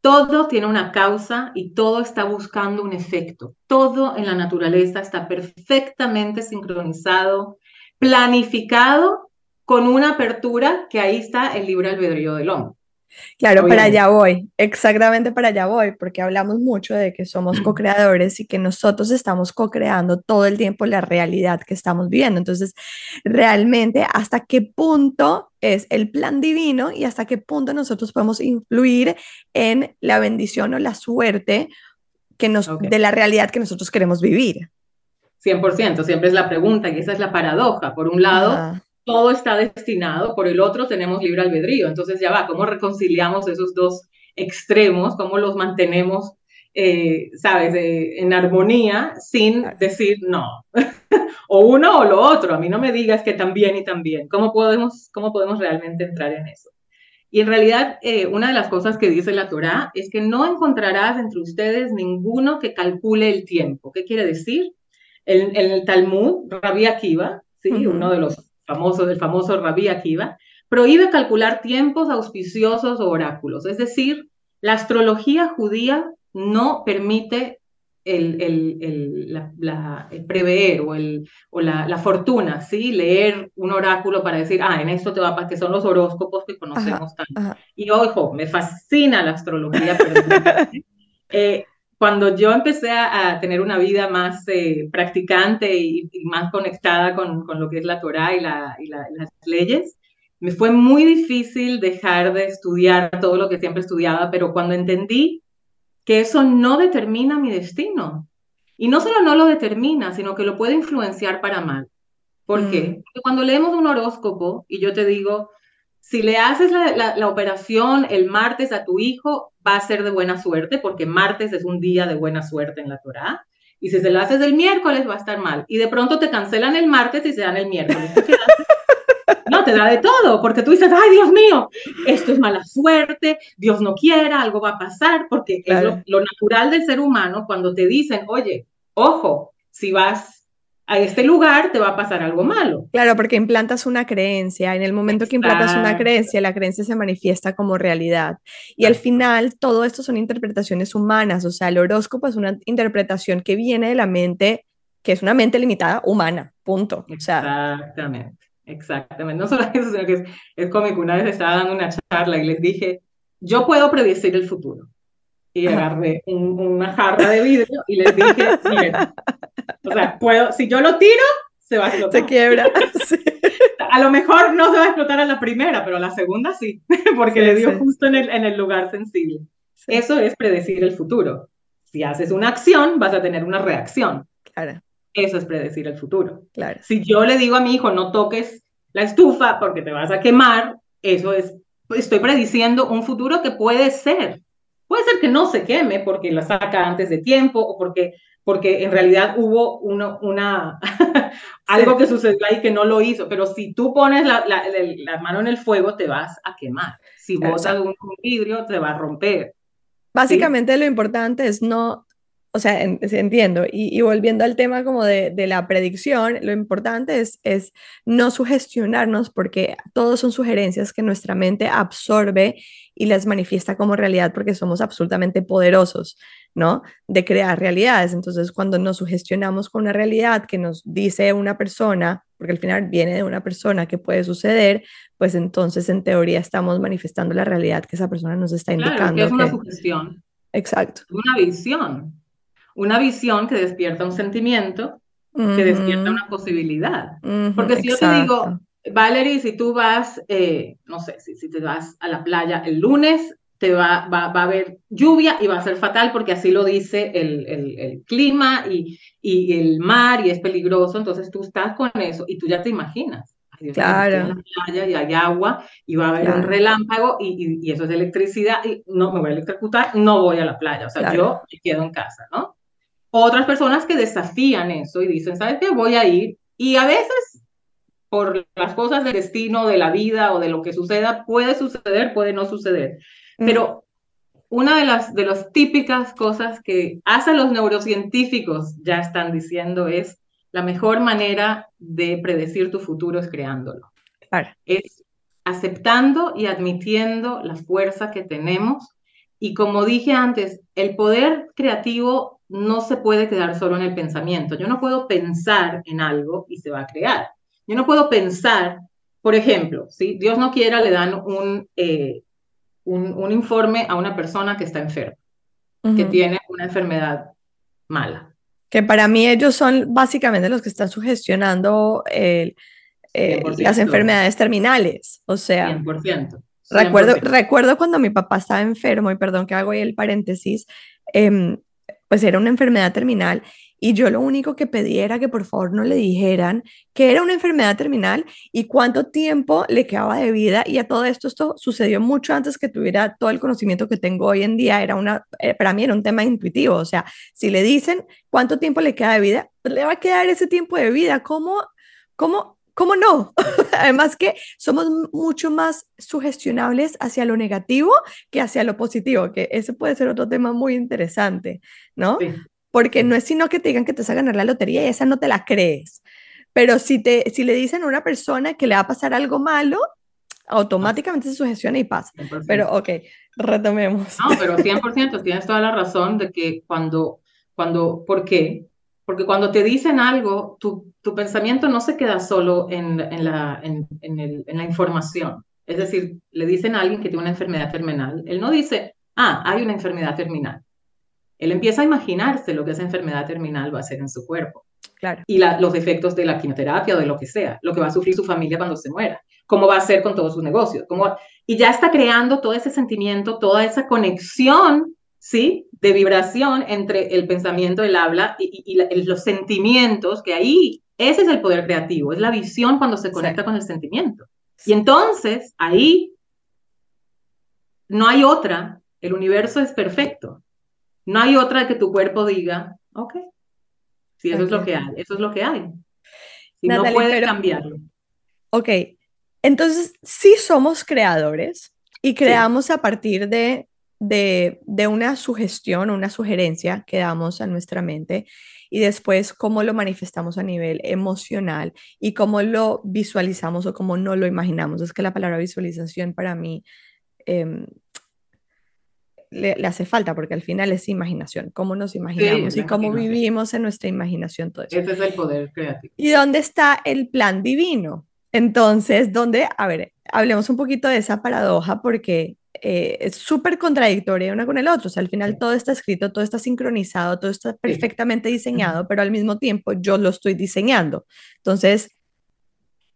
Todo tiene una causa y todo está buscando un efecto. Todo en la naturaleza está perfectamente sincronizado, planificado con una apertura que ahí está el libre albedrío del hombre. Claro, para allá voy, exactamente para allá voy, porque hablamos mucho de que somos co-creadores y que nosotros estamos co-creando todo el tiempo la realidad que estamos viviendo. Entonces, realmente, ¿hasta qué punto es el plan divino y hasta qué punto nosotros podemos influir en la bendición o la suerte que nos, de la realidad que nosotros queremos vivir? 100%, siempre es la pregunta y esa es la paradoja. Por un lado, todo está destinado, por el otro tenemos libre albedrío. Entonces ya va, ¿cómo reconciliamos esos dos extremos? ¿Cómo los mantenemos, eh, sabes, en armonía sin decir no? <laughs> o uno o lo otro. A mí no me digas que también y también. ¿Cómo podemos, cómo podemos realmente entrar en eso? Y en realidad, eh, una de las cosas que dice la Torá es que no encontrarás entre ustedes ninguno que calcule el tiempo. ¿Qué quiere decir? En, el Talmud, Rabbi Akiva, ¿sí? uno de los famoso, del famoso Rabí Akiva, prohíbe calcular tiempos auspiciosos o oráculos. Es decir, la astrología judía no permite el, el, la, prever o, el, o la, fortuna, ¿sí? Leer un oráculo para decir, ah, en esto te va a que son los horóscopos que conocemos tanto. Y ojo, me fascina la astrología, <laughs> pero eh, cuando yo empecé a, tener una vida más eh, practicante y, más conectada con, con, lo que es la Torah y, la, y las leyes, me fue muy difícil dejar de estudiar todo lo que siempre estudiaba, pero cuando entendí que eso no determina mi destino, y no solo no lo determina, sino que lo puede influenciar para mal. ¿Por qué? Mm. Porque cuando leemos un horóscopo y yo te digo, si le haces la, operación el martes a tu hijo, va a ser de buena suerte, porque martes es un día de buena suerte en la Torah. Y si se lo haces el miércoles, va a estar mal. Y de pronto te cancelan el martes y se dan el miércoles. No, te da de todo, porque tú dices, ay, Dios mío, esto es mala suerte, Dios no quiera, algo va a pasar, porque es lo natural del ser humano cuando te dicen, oye, ojo, si vas a este lugar te va a pasar algo malo. Claro, porque implantas una creencia. En el momento que implantas una creencia, la creencia se manifiesta como realidad. Y al final, todo esto son interpretaciones humanas. O sea, el horóscopo es una interpretación que viene de la mente, que es una mente limitada humana. Punto. Exactamente. Exactamente. No solo eso, sino que es, es cómico. Una vez estaba dando una charla y les dije, yo puedo predecir el futuro y <laughs> agarré una jarra de vidrio y les dije, mira, o sea, puedo, si yo lo tiro, se va a explotar. Se quiebra. <laughs> A lo mejor no se va a explotar a la primera, pero a la segunda sí, <laughs> porque le dio justo en el, en el lugar sensible. Eso es predecir el futuro. Si haces una acción, vas a tener una reacción. Claro. Eso es predecir el futuro. Claro. Si yo le digo a mi hijo, no toques la estufa porque te vas a quemar, eso es, estoy prediciendo un futuro que puede ser Puede ser que no se queme porque la saca antes de tiempo o porque, porque en realidad hubo uno, una, <laughs> algo que sucedió ahí que no lo hizo, pero si tú pones la, la, mano en el fuego te vas a quemar. Si botas un, un vidrio te va a romper. Básicamente lo importante es no o sea, entiendo. Y, volviendo al tema como de, la predicción, lo importante es, es no sugestionarnos porque todos son sugerencias que nuestra mente absorbe y las manifiesta como realidad porque somos absolutamente poderosos, ¿no? De crear realidades. Entonces, cuando nos sugestionamos con una realidad que nos dice una persona, porque al final viene de una persona que puede suceder, pues entonces en teoría estamos manifestando la realidad que esa persona nos está indicando. Claro, es una sugestión. Exacto. Una visión una visión que despierta un sentimiento, que despierta una posibilidad. Porque si yo te digo, Valerie, si tú vas, eh, no sé, si, si te vas a la playa el lunes, te va, va, va, a haber lluvia y va a ser fatal porque así lo dice el, el, el clima y, y, el mar y es peligroso. Entonces tú estás con eso y tú ya te imaginas. claro. En la playa y hay agua y va a haber un relámpago y, y, eso es electricidad y no me voy a electrocutar, no voy a la playa. O sea, yo me quedo en casa, ¿no? Otras personas que desafían eso y dicen, ¿sabes qué? Voy a ir. Y a veces por las cosas del destino, de la vida o de lo que suceda, puede suceder, puede no suceder. Pero una de las, de las típicas cosas que hasta los neurocientíficos ya están diciendo es la mejor manera de predecir tu futuro es creándolo. Es aceptando y admitiendo la fuerza que tenemos. Y como dije antes, el poder creativo no se puede quedar solo en el pensamiento. Yo no puedo pensar en algo y se va a crear. Yo no puedo pensar, por ejemplo, si Dios no quiera, le dan un, eh, un, informe a una persona que está enferma, que tiene una enfermedad mala. Que para mí ellos son básicamente los que están sugestionando eh, las enfermedades terminales. O sea, 100%, Recuerdo, recuerdo cuando mi papá estaba enfermo, y perdón que hago ahí el paréntesis, em, pues era una enfermedad terminal y yo lo único que pedí era que por favor no le dijeran que era una enfermedad terminal y cuánto tiempo le quedaba de vida. Y a todo esto, esto sucedió mucho antes que tuviera todo el conocimiento que tengo hoy en día. Era una, eh, para mí era un tema intuitivo. O sea, si le dicen cuánto tiempo le queda de vida, le va a quedar ese tiempo de vida. ¿Cómo, cómo, cómo no? <laughs> Además que somos mucho más sugestionables hacia lo negativo que hacia lo positivo, que ese puede ser otro tema muy interesante, ¿no? Sí porque no es sino que te digan que te vas a ganar la lotería y esa no te la crees. Pero si, te, si le dicen a una persona que le va a pasar algo malo, automáticamente se sugestiona y pasa. Pero ok, retomemos. No, pero 100%, tienes toda la razón de que cuando, cuando, ¿por qué? Porque cuando te dicen algo, tu, tu pensamiento no se queda solo en, en, la, en, en, el, en la información. Es decir, le dicen a alguien que tiene una enfermedad terminal. Él no dice, ah, hay una enfermedad terminal. Él empieza a imaginarse lo que esa enfermedad terminal va a hacer en su cuerpo. Claro. Y los efectos de la quimioterapia o de lo que sea, lo que va a sufrir su familia cuando se muera, cómo va a hacer con todos sus negocios. Cómo, y ya está creando todo ese sentimiento, toda esa conexión, ¿sí? De vibración entre el pensamiento, el habla y, los sentimientos, que ahí, ese es el poder creativo, es la visión cuando se conecta con el sentimiento. Y entonces, ahí, no hay otra, el universo es perfecto. No hay otra que tu cuerpo diga, ok, si eso es lo que hay, eso es lo que hay. Si no puede cambiarlo. Ok, entonces sí somos creadores y creamos a partir de, de, de una sugestión, una sugerencia que damos a nuestra mente y después cómo lo manifestamos a nivel emocional y cómo lo visualizamos o cómo no lo imaginamos. Es que la palabra visualización para mí eh, le, hace falta, porque al final es imaginación, cómo nos imaginamos y cómo vivimos en nuestra imaginación todo eso. Ese es el poder creativo. ¿Y dónde está el plan divino? Entonces, ¿dónde? A ver, hablemos un poquito de esa paradoja porque eh, es súper contradictoria una con el otro. O sea, al final todo está escrito, todo está sincronizado, todo está perfectamente diseñado, pero al mismo tiempo yo lo estoy diseñando. Entonces...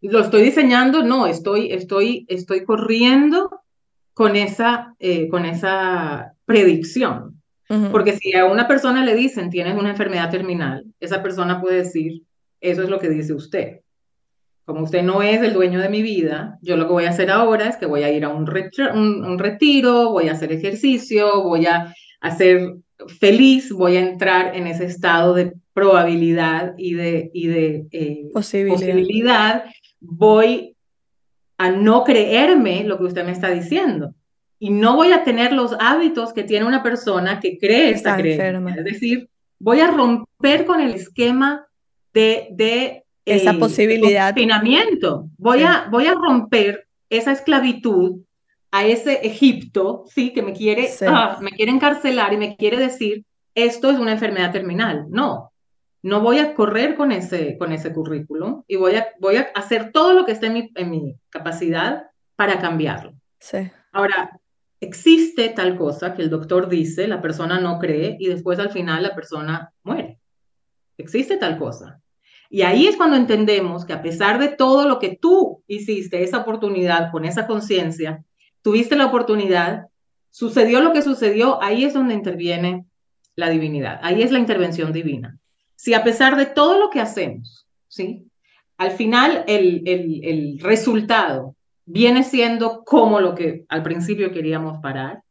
Lo estoy diseñando, no, estoy, estoy, estoy corriendo con esa, eh, con esa predicción. Porque si a una persona le dicen tienes una enfermedad terminal, esa persona puede decir, eso es lo que dice usted. Como usted no es el dueño de mi vida, yo lo que voy a hacer ahora es que voy a ir a un, un, retiro, voy a hacer ejercicio, voy a hacer feliz, voy a entrar en ese estado de probabilidad y de, y de eh, posibilidad. Voy a no creerme lo que usted me está diciendo. Y no voy a tener los hábitos que tiene una persona que cree esta creencia. Es decir, voy a romper con el esquema de, de esa posibilidad. Confinamiento. Voy, a, voy a romper esa esclavitud a ese Egipto, sí, que me quiere, ah, me quiere encarcelar y me quiere decir, esto es una enfermedad terminal. No, no voy a correr con ese, con ese currículum y voy a, voy a hacer todo lo que esté en mi, en mi capacidad para cambiarlo. Sí. Ahora, existe tal cosa que el doctor dice, la persona no cree y después al final la persona muere. Existe tal cosa. Y ahí es cuando entendemos que a pesar de todo lo que tú hiciste, esa oportunidad con esa conciencia, tuviste la oportunidad sucedió lo que sucedió, ahí es donde interviene la divinidad, ahí es la intervención divina. Si a pesar de todo lo que hacemos, ¿sí? Al final el, el, el resultado viene siendo como lo que al principio queríamos parar,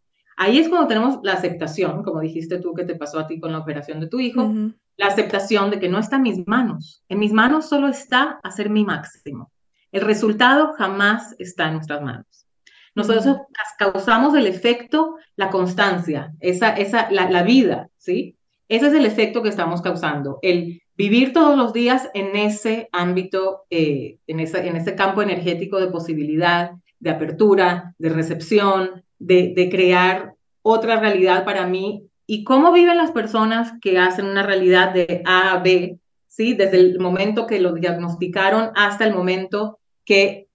Ahí es cuando tenemos la aceptación, como dijiste tú que te pasó a ti con la operación de tu hijo, la aceptación de que no está en mis manos. En mis manos solo está hacer mi máximo. El resultado jamás está en nuestras manos. Nosotros causamos el efecto, la constancia, esa, esa, la, vida, ¿sí? Ese es el efecto que estamos causando, el vivir todos los días en ese ámbito, eh, en, ese, en ese campo energético de posibilidad, de apertura, de recepción, de, crear otra realidad para mí y cómo viven las personas que hacen una realidad de A a B, ¿sí? Desde el momento que lo diagnosticaron hasta el momento que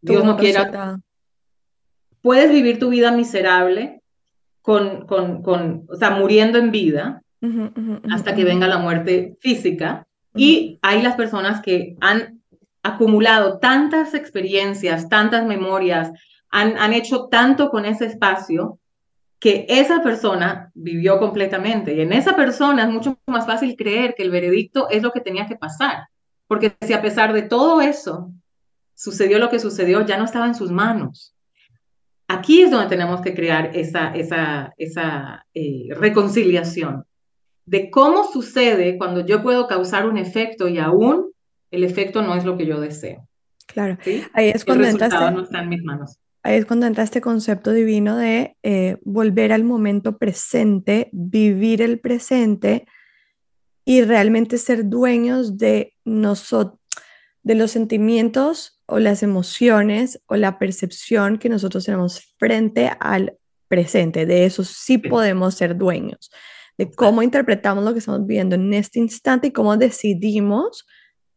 Dios no quiera. Puedes vivir tu vida miserable con, con, con, o sea, muriendo en vida hasta que venga la muerte física. Y hay las personas que han acumulado tantas experiencias, tantas memorias, han, hecho tanto con ese espacio que esa persona vivió completamente. Y en esa persona es mucho más fácil creer que el veredicto es lo que tenía que pasar. Porque si a pesar de todo eso sucedió lo que sucedió, ya no estaba en sus manos. Aquí es donde tenemos que crear esa, esa, esa eh, reconciliación de cómo sucede cuando yo puedo causar un efecto y aún el efecto no es lo que yo deseo. Claro, ahí es cuando el resultado no está en mis manos ahí es cuando entra este concepto divino de eh, volver al momento presente, vivir el presente y realmente ser dueños de nosotros, de los sentimientos o las emociones o la percepción que nosotros tenemos frente al presente. De eso sí podemos ser dueños, de cómo interpretamos lo que estamos viviendo en este instante y cómo decidimos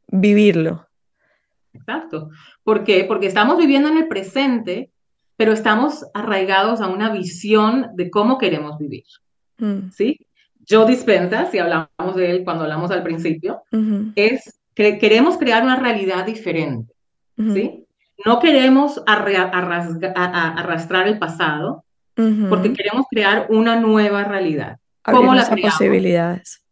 vivirlo. Exacto. ¿Por qué? Porque estamos viviendo en el presente pero estamos arraigados a una visión de cómo queremos vivir. Mm. ¿Sí? Joe Dispenza, si hablamos de él cuando hablamos al principio, es que queremos crear una realidad diferente. ¿Sí? No queremos arrastrar el pasado, porque queremos crear una nueva realidad. ¿Cómo la creamos? posibilidades.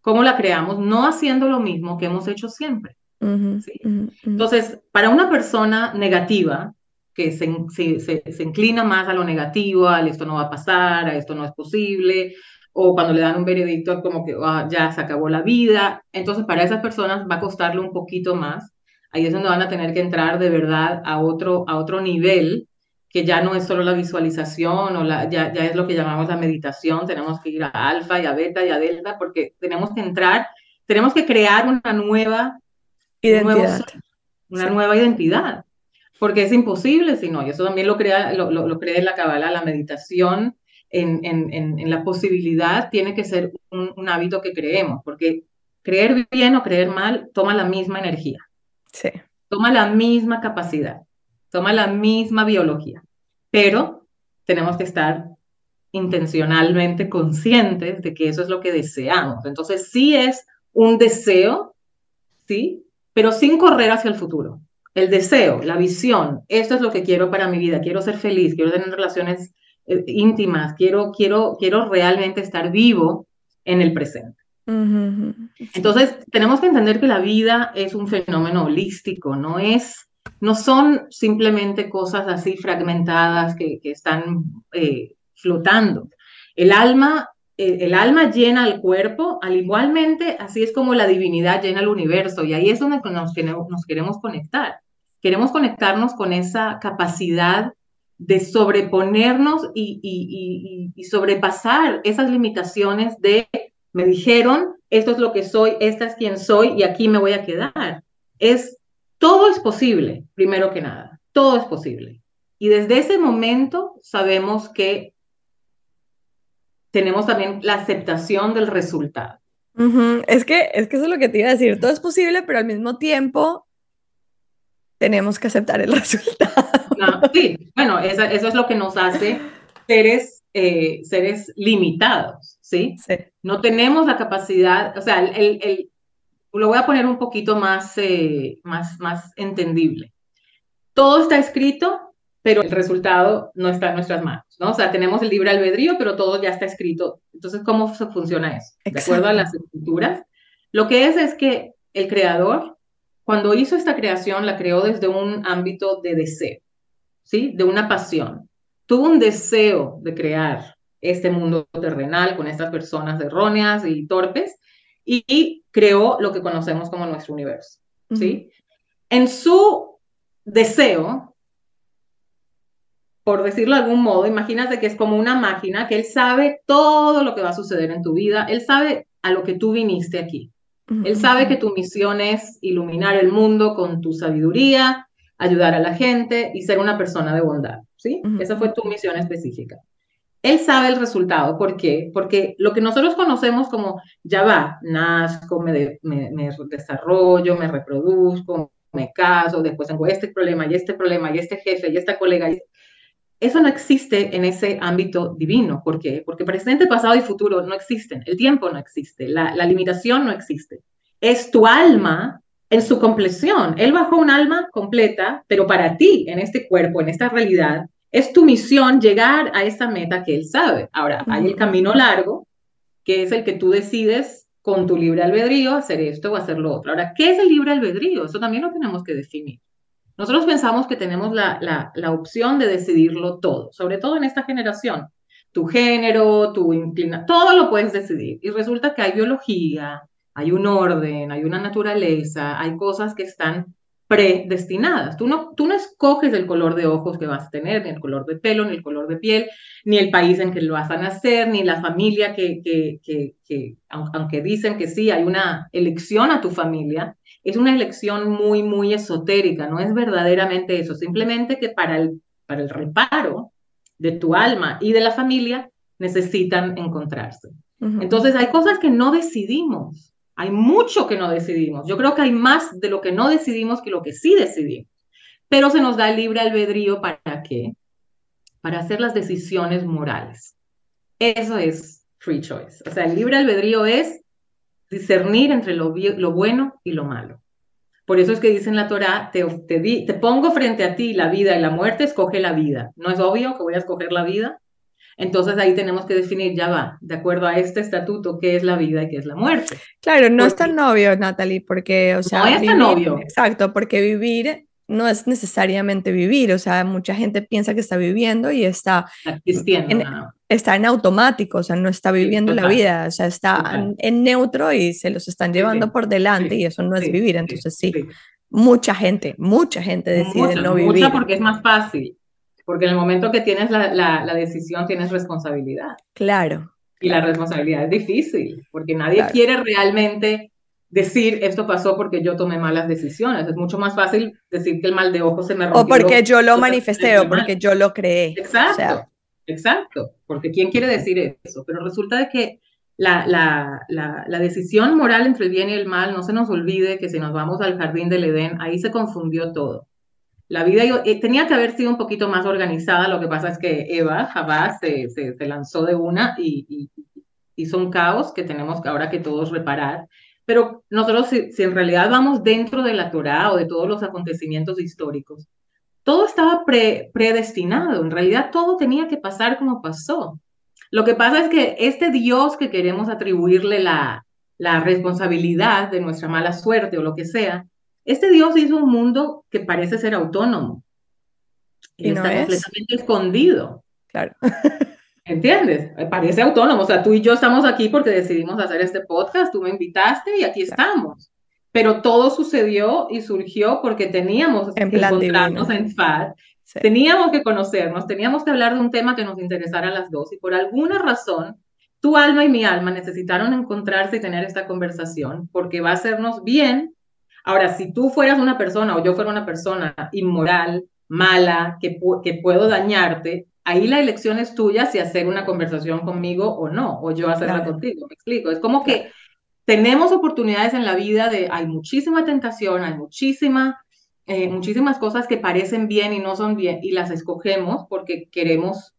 ¿Cómo la creamos? No haciendo lo mismo que hemos hecho siempre. ¿sí? Entonces, para una persona negativa, que se, se, inclina más a lo negativo, a esto no va a pasar, a esto no es posible, o cuando le dan un veredicto como que ah, ya se acabó la vida. Entonces, para esas personas va a costarle un poquito más. Ahí es donde van a tener que entrar de verdad a otro, a otro nivel, que ya no es solo la visualización, o la, ya, ya es lo que llamamos la meditación. Tenemos que ir a alfa y a beta y a delta, porque tenemos que entrar, tenemos que crear una nueva identidad. una nueva identidad porque es imposible si no, y eso también lo crea, lo, lo, crea en la Kabbalah, la meditación en, en, en, la posibilidad tiene que ser un, un, hábito que creemos, porque creer bien o creer mal toma la misma energía, sí. toma la misma capacidad, toma la misma biología, pero tenemos que estar intencionalmente conscientes de que eso es lo que deseamos. Entonces sí es un deseo, sí, pero sin correr hacia el futuro el deseo, la visión, esto es lo que quiero para mi vida, quiero ser feliz, quiero tener relaciones eh, íntimas, quiero, quiero, quiero realmente estar vivo en el presente. Entonces, tenemos que entender que la vida es un fenómeno holístico, no es, no son simplemente cosas así fragmentadas que, están eh, flotando. El alma, eh, el alma llena el cuerpo, al igualmente, así es como la divinidad llena el universo, y ahí es donde nos queremos conectar. Queremos conectarnos con esa capacidad de sobreponernos y, sobrepasar esas limitaciones de me dijeron, esto es lo que soy, esta es quien soy y aquí me voy a quedar. Es todo es posible, primero que nada, todo es posible. Y desde ese momento sabemos que tenemos también la aceptación del resultado. Es que es que eso es lo que te iba a decir, todo es posible, pero al mismo tiempo tenemos que aceptar el <laughs> resultado. sí, bueno, eso, es lo que nos hace seres, eh, seres limitados, ¿sí? ¿sí? No tenemos la capacidad, o sea, el, el, lo voy a poner un poquito más, eh, más, más entendible. Todo está escrito, pero el resultado no está en nuestras manos, ¿no? O sea, tenemos el libre albedrío, pero todo ya está escrito. Entonces, ¿cómo funciona eso? De acuerdo a las escrituras, lo que es es que el creador, cuando hizo esta creación, la creó desde un ámbito de deseo, ¿sí? De una pasión. Tuvo un deseo de crear este mundo terrenal con estas personas erróneas y torpes y, creó lo que conocemos como nuestro universo, ¿sí? En su deseo, por decirlo de algún modo, imagínate que es como una máquina que él sabe todo lo que va a suceder en tu vida, él sabe a lo que tú viniste aquí. Él sabe que tu misión es iluminar el mundo con tu sabiduría, ayudar a la gente y ser una persona de bondad, ¿sí? Esa fue tu misión específica. Él sabe el resultado, ¿por qué? Porque lo que nosotros conocemos como, ya va, nazco, me, me, me desarrollo, me reproduzco, me caso, después tengo este problema y este problema y este jefe y esta colega, y eso no existe en ese ámbito divino. ¿Por qué? Porque presente, pasado y futuro no existen. El tiempo no existe. La, limitación no existe. Es tu alma en su compleción. Él bajó un alma completa, pero para ti, en este cuerpo, en esta realidad, es tu misión llegar a esa meta que él sabe. Ahora, hay el camino largo, que es el que tú decides con tu libre albedrío hacer esto o hacer lo otro. Ahora, ¿qué es el libre albedrío? Eso también lo tenemos que definir. Nosotros pensamos que tenemos la, opción de decidirlo todo, sobre todo en esta generación. Tu género, tu inclinación, todo lo puedes decidir. Y resulta que hay biología, hay un orden, hay una naturaleza, hay cosas que están predestinadas. Tú no, tú no escoges el color de ojos que vas a tener, ni el color de pelo, ni el color de piel, ni el país en que lo vas a nacer, ni la familia que, que, que aunque dicen que sí, hay una elección a tu familia, es una elección muy, muy esotérica, no es verdaderamente eso, simplemente que para el, para el reparo de tu alma y de la familia necesitan encontrarse. Entonces hay cosas que no decidimos, hay mucho que no decidimos. Yo creo que hay más de lo que no decidimos que lo que sí decidimos. Pero se nos da el libre albedrío para qué? Para hacer las decisiones morales. Eso es free choice. O sea, el libre albedrío es discernir entre lo, lo bueno y lo malo. Por eso es que dice en la Torah, te, te, te pongo frente a ti la vida y la muerte, escoge la vida. ¿No es obvio que voy a escoger la vida? Entonces ahí tenemos que definir, ya va, de acuerdo a este estatuto, qué es la vida y qué es la muerte. Claro, no es tan obvio, Natalie, porque, o sea, no es tan obvio. Exacto, porque vivir no es necesariamente vivir, o sea, mucha gente piensa que está viviendo y está existiendo. Está en automático, o sea, no está viviendo la vida, o sea, está en, neutro y se los están llevando por delante y eso no es vivir, entonces sí, mucha gente, mucha gente decide no vivir. Mucha porque es más fácil, porque en el momento que tienes la, la, decisión tienes responsabilidad. Claro. Y la responsabilidad es difícil, porque nadie quiere realmente decir esto pasó porque yo tomé malas decisiones. Es mucho más fácil decir que el mal de ojo se me rompió. O porque yo lo manifesté o porque yo lo creé. Exacto, exacto. Porque ¿quién quiere decir eso? Pero resulta de que la, la, la, decisión moral entre el bien y el mal, no se nos olvide que si nos vamos al jardín del Edén, ahí se confundió todo. La vida eh, tenía que haber sido un poquito más organizada, lo que pasa es que Eva, Jabá, se, se, lanzó de una y, y hizo un caos que tenemos ahora que todos reparar. Pero nosotros, si, en realidad vamos dentro de la Torá o de todos los acontecimientos históricos, todo estaba predestinado. En realidad todo tenía que pasar como pasó. Lo que pasa es que este Dios que queremos atribuirle la, la responsabilidad de nuestra mala suerte o lo que sea, este Dios hizo un mundo que parece ser autónomo. Y, está completamente escondido. Claro. <laughs> ¿Entiendes? Parece autónomo. O sea, tú y yo estamos aquí porque decidimos hacer este podcast, tú me invitaste y aquí estamos. Pero todo sucedió y surgió porque teníamos que encontrarnos en FAD, teníamos que conocernos, teníamos que hablar de un tema que nos interesara a las dos y por alguna razón tu alma y mi alma necesitaron encontrarse y tener esta conversación porque va a hacernos bien. Ahora, si tú fueras una persona o yo fuera una persona inmoral, mala, que, que puedo dañarte, ahí la elección es tuya si hacer una conversación conmigo o no, o yo hacerla contigo, me explico. Es como que tenemos oportunidades en la vida de, hay muchísima tentación, hay muchísima, eh, muchísimas cosas que parecen bien y no son bien, y las escogemos porque queremos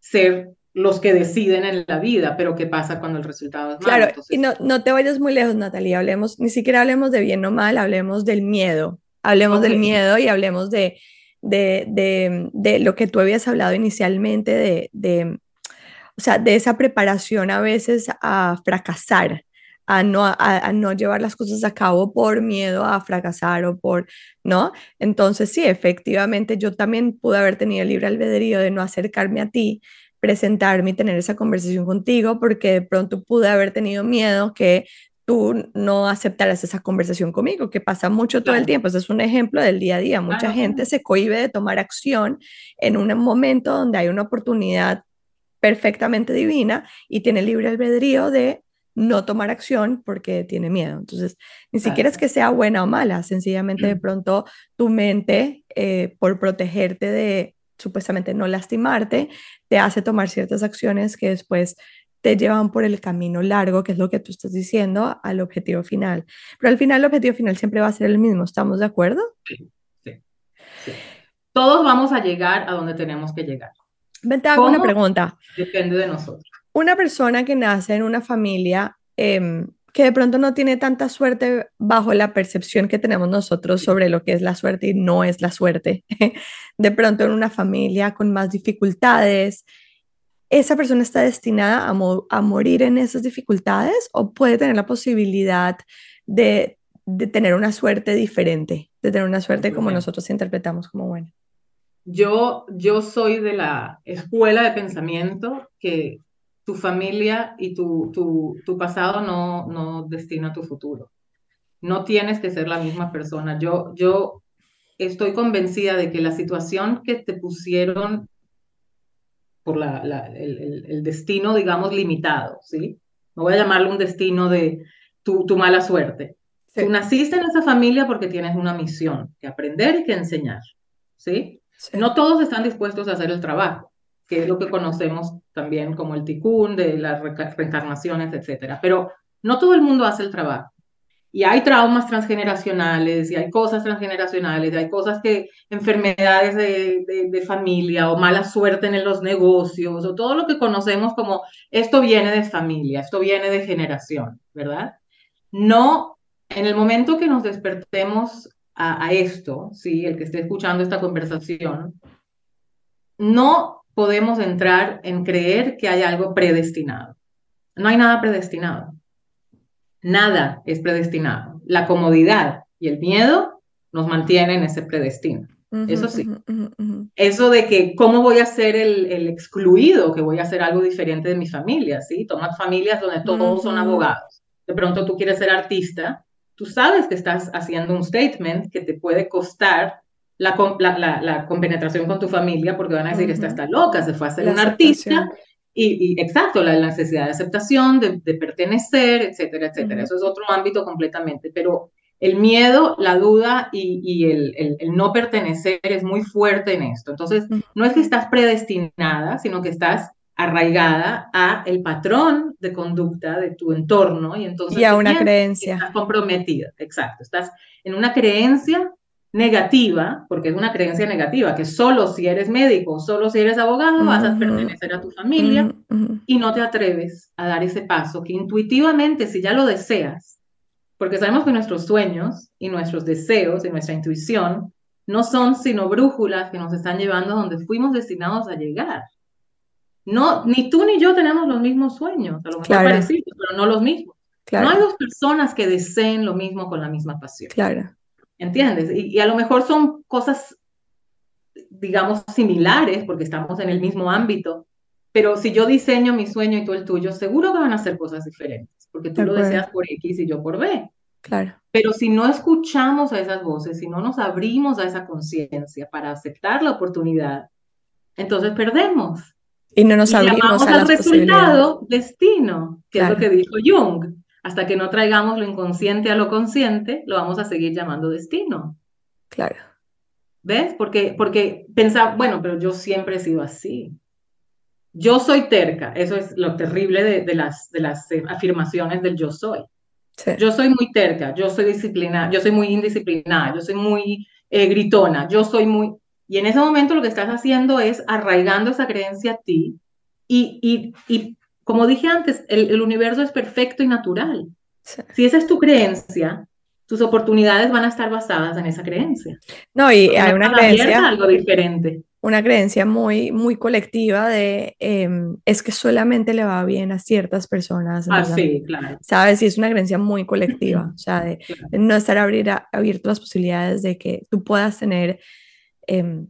ser los que deciden en la vida, pero ¿qué pasa cuando el resultado es malo? Claro, y no, no te vayas muy lejos, Natalia, hablemos, ni siquiera hablemos de bien o mal, hablemos del miedo, hablemos del miedo y hablemos de de, de, de lo que tú habías hablado inicialmente, de, de, o sea, de esa preparación a veces a fracasar, a no, a, no llevar las cosas a cabo por miedo a fracasar o por, ¿no? Entonces sí, efectivamente yo también pude haber tenido libre albedrío de no acercarme a ti, presentarme y tener esa conversación contigo porque de pronto pude haber tenido miedo que tú no aceptaras esa conversación conmigo, que pasa mucho todo el tiempo. Ese es un ejemplo del día a día. Mucha gente se cohíbe de tomar acción en un momento donde hay una oportunidad perfectamente divina y tiene libre albedrío de no tomar acción porque tiene miedo. Entonces, ni siquiera es que sea buena o mala, sencillamente de pronto tu mente, eh, por protegerte de supuestamente no lastimarte, te hace tomar ciertas acciones que después te llevan por el camino largo, que es lo que tú estás diciendo, al objetivo final. Pero al final el objetivo final siempre va a ser el mismo, ¿estamos de acuerdo? Sí, sí. Todos vamos a llegar a donde tenemos que llegar. Ven, te hago una pregunta. Depende de nosotros. Una persona que nace en una familia em, que de pronto no tiene tanta suerte bajo la percepción que tenemos nosotros sobre lo que es la suerte y no es la suerte. <laughs> De pronto en una familia con más dificultades, ¿esa persona está destinada a, morir en esas dificultades o puede tener la posibilidad de, tener una suerte diferente, de tener una suerte como nosotros interpretamos como buena? Yo, yo soy de la escuela de pensamiento que tu familia y tu, tu, tu pasado no, no destina tu futuro. No tienes que ser la misma persona. Yo, yo estoy convencida de que la situación que te pusieron por la, el, el, destino, digamos, limitado, ¿sí? No voy a llamarlo un destino de tu, tu mala suerte. Tú naciste en esa familia porque tienes una misión, que aprender y que enseñar, ¿sí? No todos están dispuestos a hacer el trabajo, que es lo que conocemos también como el tikkun, de las reencarnaciones, etcétera. Pero no todo el mundo hace el trabajo. Y hay traumas transgeneracionales, y hay cosas transgeneracionales, y hay cosas que, enfermedades de, de, familia, o mala suerte en los negocios, o todo lo que conocemos como esto viene de familia, esto viene de generación, ¿verdad? No, en el momento que nos despertemos a, a esto, ¿sí? El que esté escuchando esta conversación, no podemos entrar en creer que hay algo predestinado. No hay nada predestinado. Nada es predestinado. La comodidad y el miedo nos mantienen en ese predestino. Eso sí. Eso de que cómo voy a ser el, excluido, que voy a hacer algo diferente de mi familia, ¿sí? Tomas familias donde todos son abogados. De pronto tú quieres ser artista, tú sabes que estás haciendo un statement que te puede costar la, la, la, compenetración con tu familia porque van a decir, esta está loca, se fue a ser un artista y, exacto, la, necesidad de aceptación, de, pertenecer, etcétera, etcétera. Eso es otro ámbito completamente, pero el miedo, la duda y, el, el, no pertenecer es muy fuerte en esto. Entonces, no es que estás predestinada, sino que estás arraigada a el patrón de conducta de tu entorno y entonces y a una creencia. estás comprometida. Exacto estás en una creencia negativa, porque es una creencia negativa, que solo si eres médico, solo si eres abogado, vas a pertenecer a tu familia y no te atreves a dar ese paso que intuitivamente, si ya lo deseas, porque sabemos que nuestros sueños y nuestros deseos y nuestra intuición no son sino brújulas que nos están llevando a donde fuimos destinados a llegar. No, ni tú ni yo tenemos los mismos sueños, a lo mejor parecidos, pero no los mismos. No hay dos personas que deseen lo mismo con la misma pasión. Claro. ¿Entiendes? Y, a lo mejor son cosas, digamos, similares porque estamos en el mismo ámbito, pero si yo diseño mi sueño y tú el tuyo, seguro que van a ser cosas diferentes, porque tú lo deseas por X y yo por B. Claro. Pero si no escuchamos a esas voces, si no nos abrimos a esa conciencia para aceptar la oportunidad, entonces perdemos. Y no nos abrimos al resultado destino, que es lo que dijo Jung. Hasta que no traigamos lo inconsciente a lo consciente, lo vamos a seguir llamando destino. Claro. ¿Ves? Porque, porque pensaba, bueno, pero yo siempre he sido así. Yo soy terca, eso es lo terrible de, las, de las eh, afirmaciones del yo soy. Yo soy muy terca, yo soy disciplinada, yo soy muy indisciplinada, yo soy muy eh, gritona, yo soy muy... Y en ese momento lo que estás haciendo es arraigando esa creencia a ti y, y, y como dije antes, el, universo es perfecto y natural. Si esa es tu creencia, tus oportunidades van a estar basadas en esa creencia. No, y hay una creencia. algo diferente. Una creencia muy, muy colectiva de em, es que solamente le va bien a ciertas personas. Ah, sí, claro. ¿Sabes? Y es una creencia muy colectiva, <clears throat> o sea, de, no estar abrir abierto las posibilidades de que tú puedas tener em,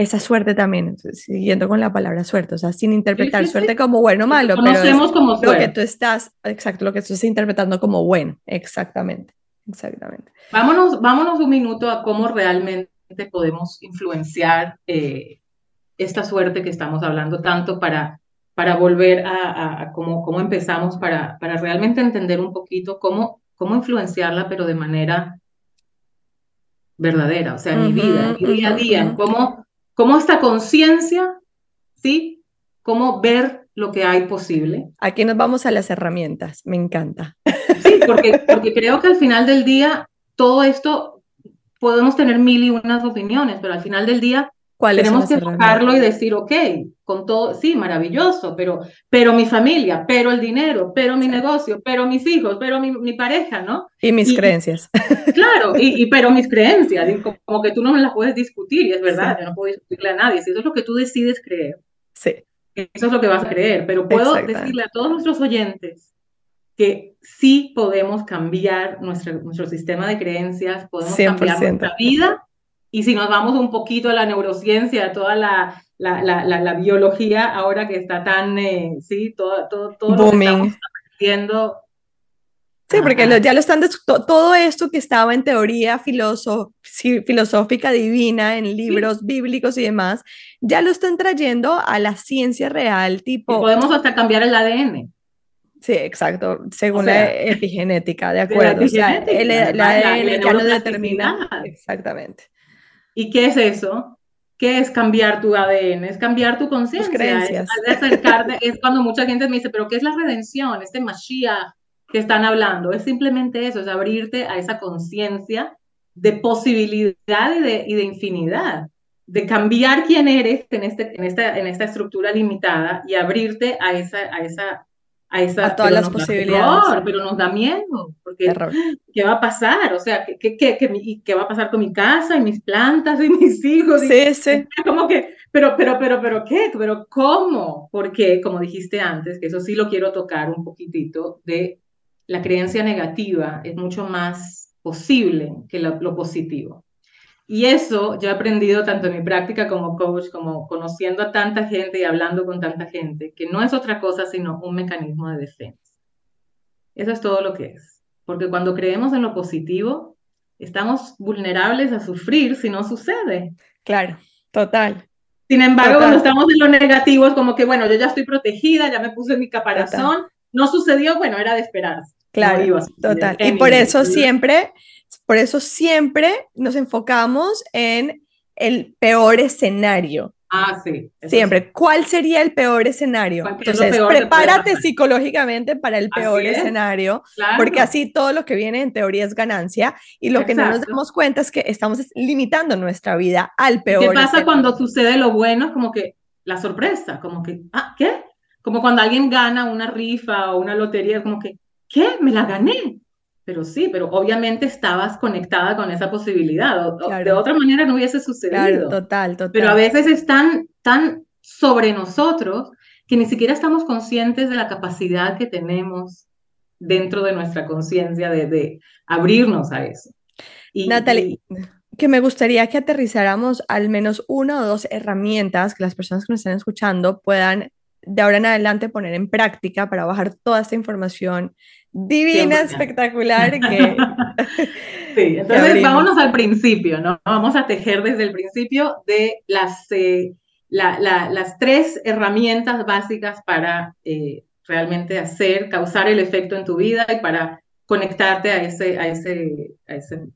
esa suerte también, siguiendo con la palabra suerte, o sea, sin interpretar suerte como bueno o malo, pero es como lo que tú estás, exacto, lo que tú estás interpretando como bueno, exactamente, exactamente. Vámonos, vámonos un minuto a cómo realmente podemos influenciar eh, esta suerte que estamos hablando tanto para, para volver a, a, cómo, cómo, empezamos, para, para realmente entender un poquito cómo, cómo influenciarla, pero de manera verdadera, o sea, en mi vida, mi día a día, cómo cómo esta conciencia, ¿sí? Cómo ver lo que hay posible. Aquí nos vamos a las herramientas, me encanta. Sí, porque, porque creo que al final del día todo esto podemos tener mil y unas opiniones, pero al final del día tenemos que enfocarlo y decir, ok, con todo, sí, maravilloso, pero, pero mi familia, pero el dinero, pero mi negocio, pero mis hijos, pero mi, mi pareja, ¿no? Y mis creencias. <laughs> Claro, y, y, pero mis creencias, <laughs> como que tú no me las puedes discutir, y es verdad, yo no puedo discutirle a nadie, si eso es lo que tú decides creer. Sí. Eso es lo que vas a creer, pero puedo decirle a todos nuestros oyentes que sí podemos cambiar nuestro, nuestro sistema de creencias, podemos cambiar nuestra vida y si nos vamos un poquito a la neurociencia, a toda la, la, la, la, biología, ahora que está tan, eh, sí, todo, todo, todo lo que estamos aprendiendo. Sí, porque ya lo están, todo esto que estaba en teoría filosófica divina, en libros bíblicos y demás, ya lo están trayendo a la ciencia real, tipo... podemos hasta cambiar el ADN. Sí, exacto, según la epigenética, de acuerdo. o sea, el, ADN ya lo determina. Exactamente. ¿Y qué es eso? ¿Qué es cambiar tu ADN? Es cambiar tu conciencia. Es, es cuando mucha gente me dice, pero ¿qué es la redención? Este Mashiach que están hablando. Es simplemente eso, es abrirte a esa conciencia de posibilidad y de, y de infinidad, de cambiar quién eres en, este, en, esta, en esta estructura limitada y abrirte a esa, a esa a, esa, todas las posibilidades. pero nos da miedo, porque ¿qué va a pasar? O sea, ¿qué, qué, qué, qué, va a pasar con mi casa y mis plantas y <laughs> mis hijos? Sí, sí. <laughs> Como que, pero, pero, pero, pero, ¿qué? Pero, ¿cómo? Porque, como dijiste antes, que eso sí lo quiero tocar un poquitito, de la creencia negativa es mucho más posible que lo positivo. Y eso yo he aprendido tanto en mi práctica como coach, como conociendo a tanta gente y hablando con tanta gente, que no es otra cosa sino un mecanismo de defensa. Eso es todo lo que es. Porque cuando creemos en lo positivo, estamos vulnerables a sufrir si no sucede. Claro, total. Sin embargo, cuando estamos en lo negativo, es como que, bueno, yo ya estoy protegida, ya me puse mi caparazón, no sucedió, bueno, era de esperarse. Claro, total. Y por eso siempre por eso siempre nos enfocamos en el peor escenario. Ah, sí. Siempre. ¿Cuál sería el peor escenario? Entonces, prepárate psicológicamente para el peor escenario, porque así todo lo que viene en teoría es ganancia y lo que no nos damos cuenta es que estamos limitando nuestra vida al peor. ¿Qué pasa cuando sucede lo bueno? Como que la sorpresa, como que, ah, ¿qué? Como cuando alguien gana una rifa o una lotería, como que, ¿qué? Me la gané pero sí, pero obviamente estabas conectada con esa posibilidad. De otra manera no hubiese sucedido. Claro, total, total. Pero a veces están tan sobre nosotros que ni siquiera estamos conscientes de la capacidad que tenemos dentro de nuestra conciencia de, abrirnos a eso. Y, Natalie, que me gustaría que aterrizáramos al menos una o dos herramientas que las personas que nos están escuchando puedan de ahora en adelante poner en práctica para bajar toda esta información divina, espectacular. Que, <laughs> sí, entonces vámonos al principio, ¿no? Vamos a tejer desde el principio de las, eh, las tres herramientas básicas para eh, realmente hacer, causar el efecto en tu vida y para conectarte a ese, a ese, a ese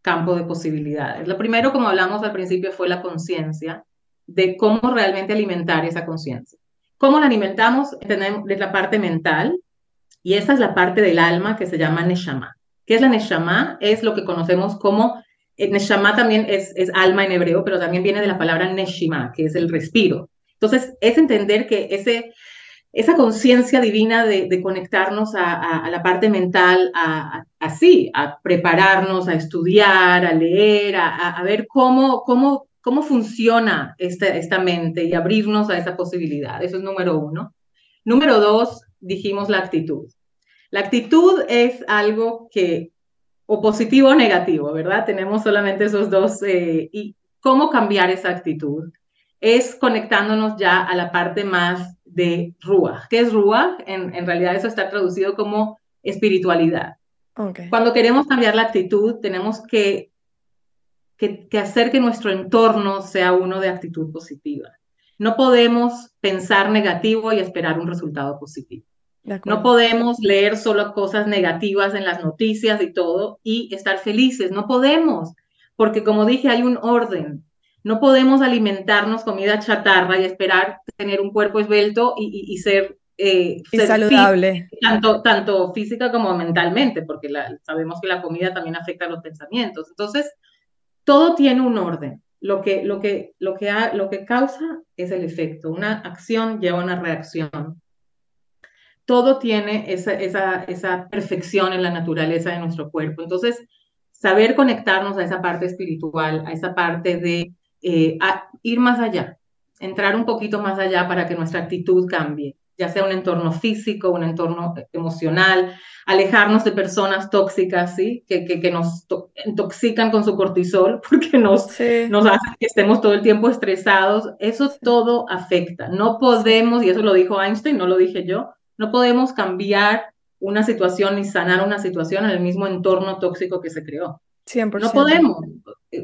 campo de posibilidades. Lo primero, como hablamos al principio, fue la conciencia de cómo realmente alimentar esa conciencia. ¿Cómo la alimentamos? Tenemos la parte mental, y esa es la parte del alma que se llama Neshama. ¿Qué es la Neshama? Es lo que conocemos como, eh, Neshama también es, es alma en hebreo, pero también viene de la palabra Neshima, que es el respiro. Entonces, es entender que ese, esa conciencia divina de, conectarnos a, la parte mental, a, así, a prepararnos, a estudiar, a leer, a, ver cómo, cómo, cómo funciona esta, esta mente y abrirnos a esa posibilidad. Eso es número uno. Número dos, dijimos la actitud. La actitud es algo que, o positivo o negativo, ¿verdad? Tenemos solamente esos dos. Eh, ¿Y cómo cambiar esa actitud? Es conectándonos ya a la parte más de Ruach. ¿Qué es Ruach? En, en realidad eso está traducido como espiritualidad. Cuando queremos cambiar la actitud, tenemos que, que, que, hacer que nuestro entorno sea uno de actitud positiva. No podemos pensar negativo y esperar un resultado positivo. No podemos leer solo cosas negativas en las noticias y todo y estar felices. No podemos, porque como dije, hay un orden. No podemos alimentarnos comida chatarra y esperar tener un cuerpo esbelto y, ser, eh, saludable. tanto, tanto física como mentalmente, porque sabemos que la comida también afecta a los pensamientos. Entonces, todo tiene un orden. Lo que, lo que, lo que, lo que causa es el efecto. Una acción lleva una reacción. Todo tiene esa, esa, esa perfección en la naturaleza de nuestro cuerpo. Entonces, saber conectarnos a esa parte espiritual, a esa parte de eh, ir más allá, entrar un poquito más allá para que nuestra actitud cambie, ya sea un entorno físico, un entorno emocional, alejarnos de personas tóxicas, ¿sí? que, que, nos intoxican con su cortisol <laughs> porque nos, nos hacen que estemos todo el tiempo estresados. Eso todo afecta. No podemos, y eso lo dijo Einstein, no lo dije yo, no podemos cambiar una situación ni sanar una situación en el mismo entorno tóxico que se creó. 100%. No podemos.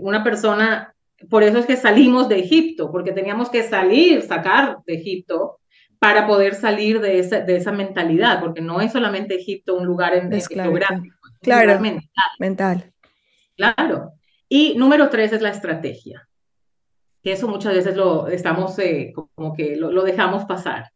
Una persona por eso es que salimos de Egipto, porque teníamos que salir, sacar de Egipto para poder salir de esa, de esa mentalidad, porque no es solamente Egipto un lugar en, geográfico, claro, mental. Claro. Y número tres es la estrategia, que eso muchas veces lo estamos eh, como que lo, lo dejamos pasar.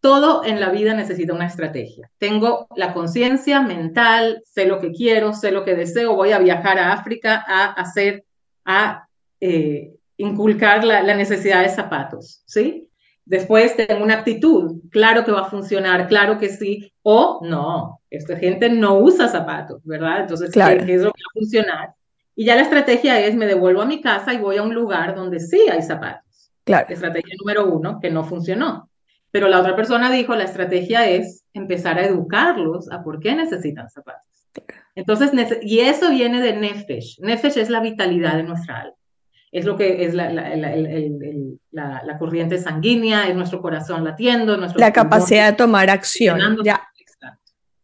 Todo en la vida necesita una estrategia. Tengo la conciencia mental, sé lo que quiero, sé lo que deseo, voy a viajar a África a hacer, a eh, inculcar la, necesidad de zapatos, ¿sí? Después tengo una actitud, claro que va a funcionar, claro que sí, o no, esta gente no usa zapatos, ¿verdad? Entonces, claro. ¿qué, es lo que va a funcionar? Y ya la estrategia es, me devuelvo a mi casa y voy a un lugar donde sí hay zapatos. Claro. Estrategia número uno, que no funcionó. Pero la otra persona dijo, la estrategia es empezar a educarlos a por qué necesitan zapatos. Entonces, y eso viene de Nefesh. Nefesh es la vitalidad de nuestra alma es lo que es la, la, corriente sanguínea, es nuestro corazón latiendo, nuestro la capacidad de tomar acción, ya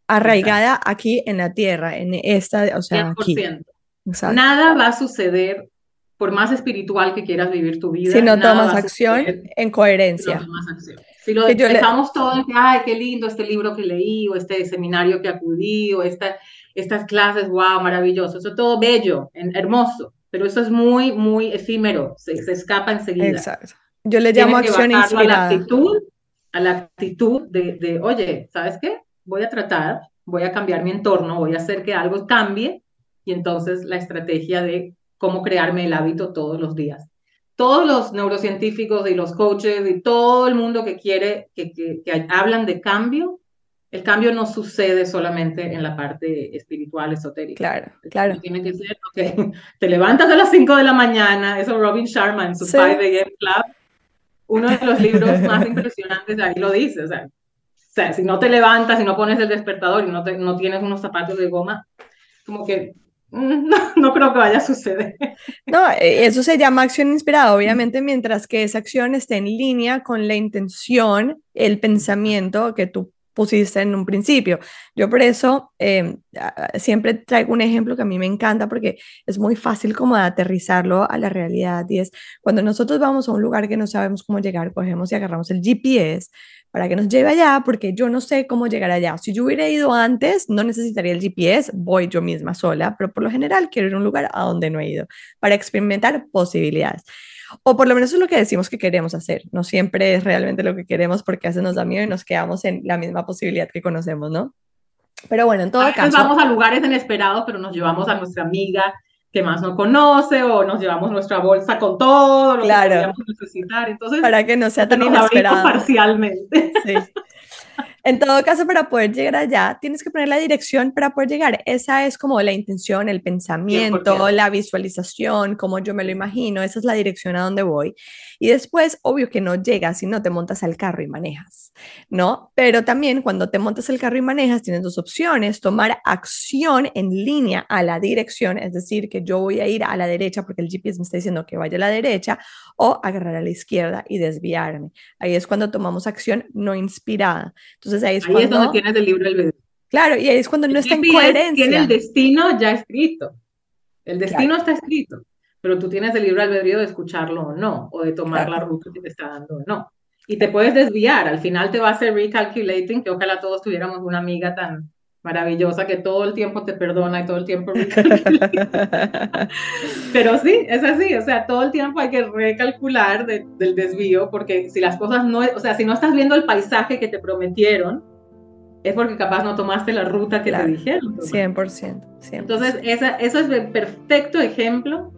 arraigada aquí en la tierra, en esta, o sea, aquí. Nada va a suceder por más espiritual que quieras vivir tu vida. Si no tomas acción en coherencia. Si, lo dejamos todo en que, ay, qué lindo este libro que leí, o este seminario que acudí, o esta, estas clases, wow, maravilloso, eso es todo bello, hermoso pero eso es muy, muy efímero, se, escapa enseguida. Exacto. Yo le llamo acción inspirada. A la actitud, a la actitud de, de, oye, ¿sabes qué? Voy a tratar, voy a cambiar mi entorno, voy a hacer que algo cambie, y entonces la estrategia de cómo crearme el hábito todos los días. Todos los neurocientíficos y los coaches y todo el mundo que quiere, que, que, que hablan de cambio, el cambio no sucede solamente en la parte espiritual, esotérica. Claro, claro. Tiene que ser, que <laughs> te levantas a las 5 de la mañana, eso Robin Sharma en su 5 AM Club, uno de los libros <laughs> más impresionantes ahí lo dice, o sea, o sea, si no te levantas, si no pones el despertador y no, te, no tienes unos zapatos de goma, como que mm, <laughs> no, no, creo que vaya a suceder. No, e, eso se llama acción inspirada, obviamente, mientras que esa acción esté en línea con la intención, el pensamiento que tú pusiste en un principio. Yo por eso em, siempre traigo un ejemplo que a mí me encanta porque es muy fácil como de aterrizarlo a la realidad y es cuando nosotros vamos a un lugar que no sabemos cómo llegar, cogemos y agarramos el GPS para que nos lleve allá porque yo no sé cómo llegar allá. Si yo hubiera ido antes, no necesitaría el GPS, voy yo misma sola, pero por lo general quiero ir a un lugar a donde no he ido para experimentar posibilidades. O por lo menos es lo que decimos que queremos hacer. No siempre es realmente lo que queremos porque a veces nos da miedo y nos quedamos en la misma posibilidad que conocemos, ¿no? Pero bueno, en todo caso. vamos a lugares inesperados, pero nos llevamos a nuestra amiga que más no conoce o nos llevamos nuestra bolsa con todo lo claro. que podríamos necesitar. Entonces, para que no sea tan inesperado. parcialmente. Sí. En todo caso, para poder llegar allá, tienes que poner la dirección para poder llegar. Esa es como la intención, el pensamiento, la visualización, como yo me lo imagino. Esa es la dirección a donde voy. Y después, obvio que no llegas si no te montas al carro y manejas, ¿no? Pero también cuando te montas el carro y manejas, tienes dos opciones. Tomar acción en línea a la dirección, es decir, que yo voy a ir a la derecha porque el GPS me está diciendo que vaya a la derecha, o agarrar a la izquierda y desviarme. Ahí es cuando tomamos acción no inspirada. Entonces ahí es ahí es donde tienes el libro albedrío. Claro, y ahí es cuando no está en coherencia. Tiene el destino ya escrito. El destino está escrito, pero tú tienes el libro albedrío de escucharlo o no, o de tomar la ruta que te está dando o no. Y te puedes desviar, al final te va a hacer recalculating, que ojalá todos tuviéramos una amiga tan maravillosa que todo el tiempo te perdona y todo el tiempo <laughs> Pero sí, es así, o sea, todo el tiempo hay que recalcular del desvío porque si las cosas no, o sea, si no estás viendo el paisaje que te prometieron, es porque capaz no tomaste la ruta que te dijeron. 100%, 100%. Entonces, esa, eso es el perfecto ejemplo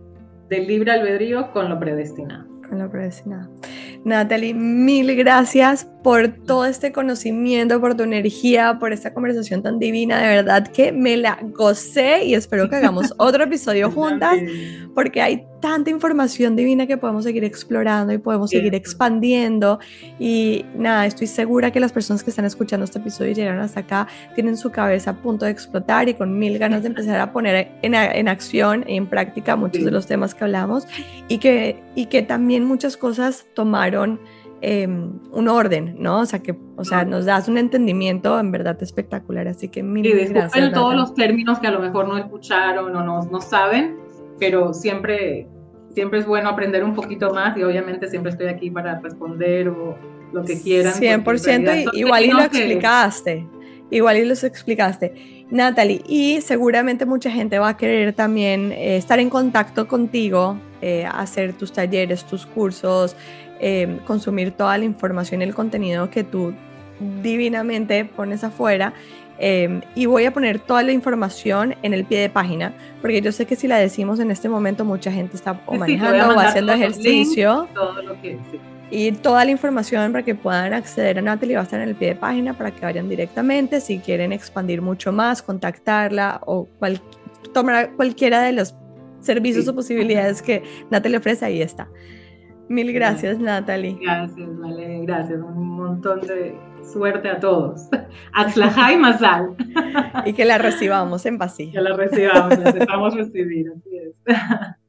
libre albedrío con lo predestinado. Con lo predestinado. Natalie, mil gracias por todo este conocimiento, por tu energía, por esta conversación tan divina. De verdad que me la gocé y espero que hagamos <laughs> otro episodio juntas porque hay tanta información divina que podemos seguir explorando y podemos seguir expandiendo. Y nada, estoy segura que las personas que están escuchando este episodio y llegaron hasta acá tienen su cabeza a punto de explotar y con mil ganas de empezar a poner en, en acción y en práctica muchos de los temas que hablamos y que, y que también muchas cosas tomaron Em, un orden, ¿no? O sea, que, o sea, nos das un entendimiento en verdad espectacular, así que mil sí, gracias. todos los términos que a lo mejor no escucharon o no, no saben, pero siempre, siempre es bueno aprender un poquito más y obviamente siempre estoy aquí para responder o lo que quieran. 100% igual y lo explicaste, igual y los explicaste. Natalie, y seguramente mucha gente va a querer también eh, estar en contacto contigo, eh, hacer tus talleres, tus cursos, Em, consumir toda la información y el contenido que tú divinamente pones afuera. Em, y voy a poner toda la información en el pie de página, porque yo sé que si la decimos en este momento, mucha gente está o <laughs> manejando o haciendo ejercicio. Y toda la información para que puedan acceder a Natalie va a estar en el pie de página para que vayan directamente. Si quieren expandir mucho más, contactarla o tomar cualquiera de los servicios o posibilidades que Natalie ofrece, ahí está. Mil gracias, Natalie. Gracias, vale, gracias. Un montón de suerte a todos. <laughs> Atzlajá y Mazal. Y que la recibamos en <laughs> vacío. Que la recibamos, la recibir, así es. <laughs>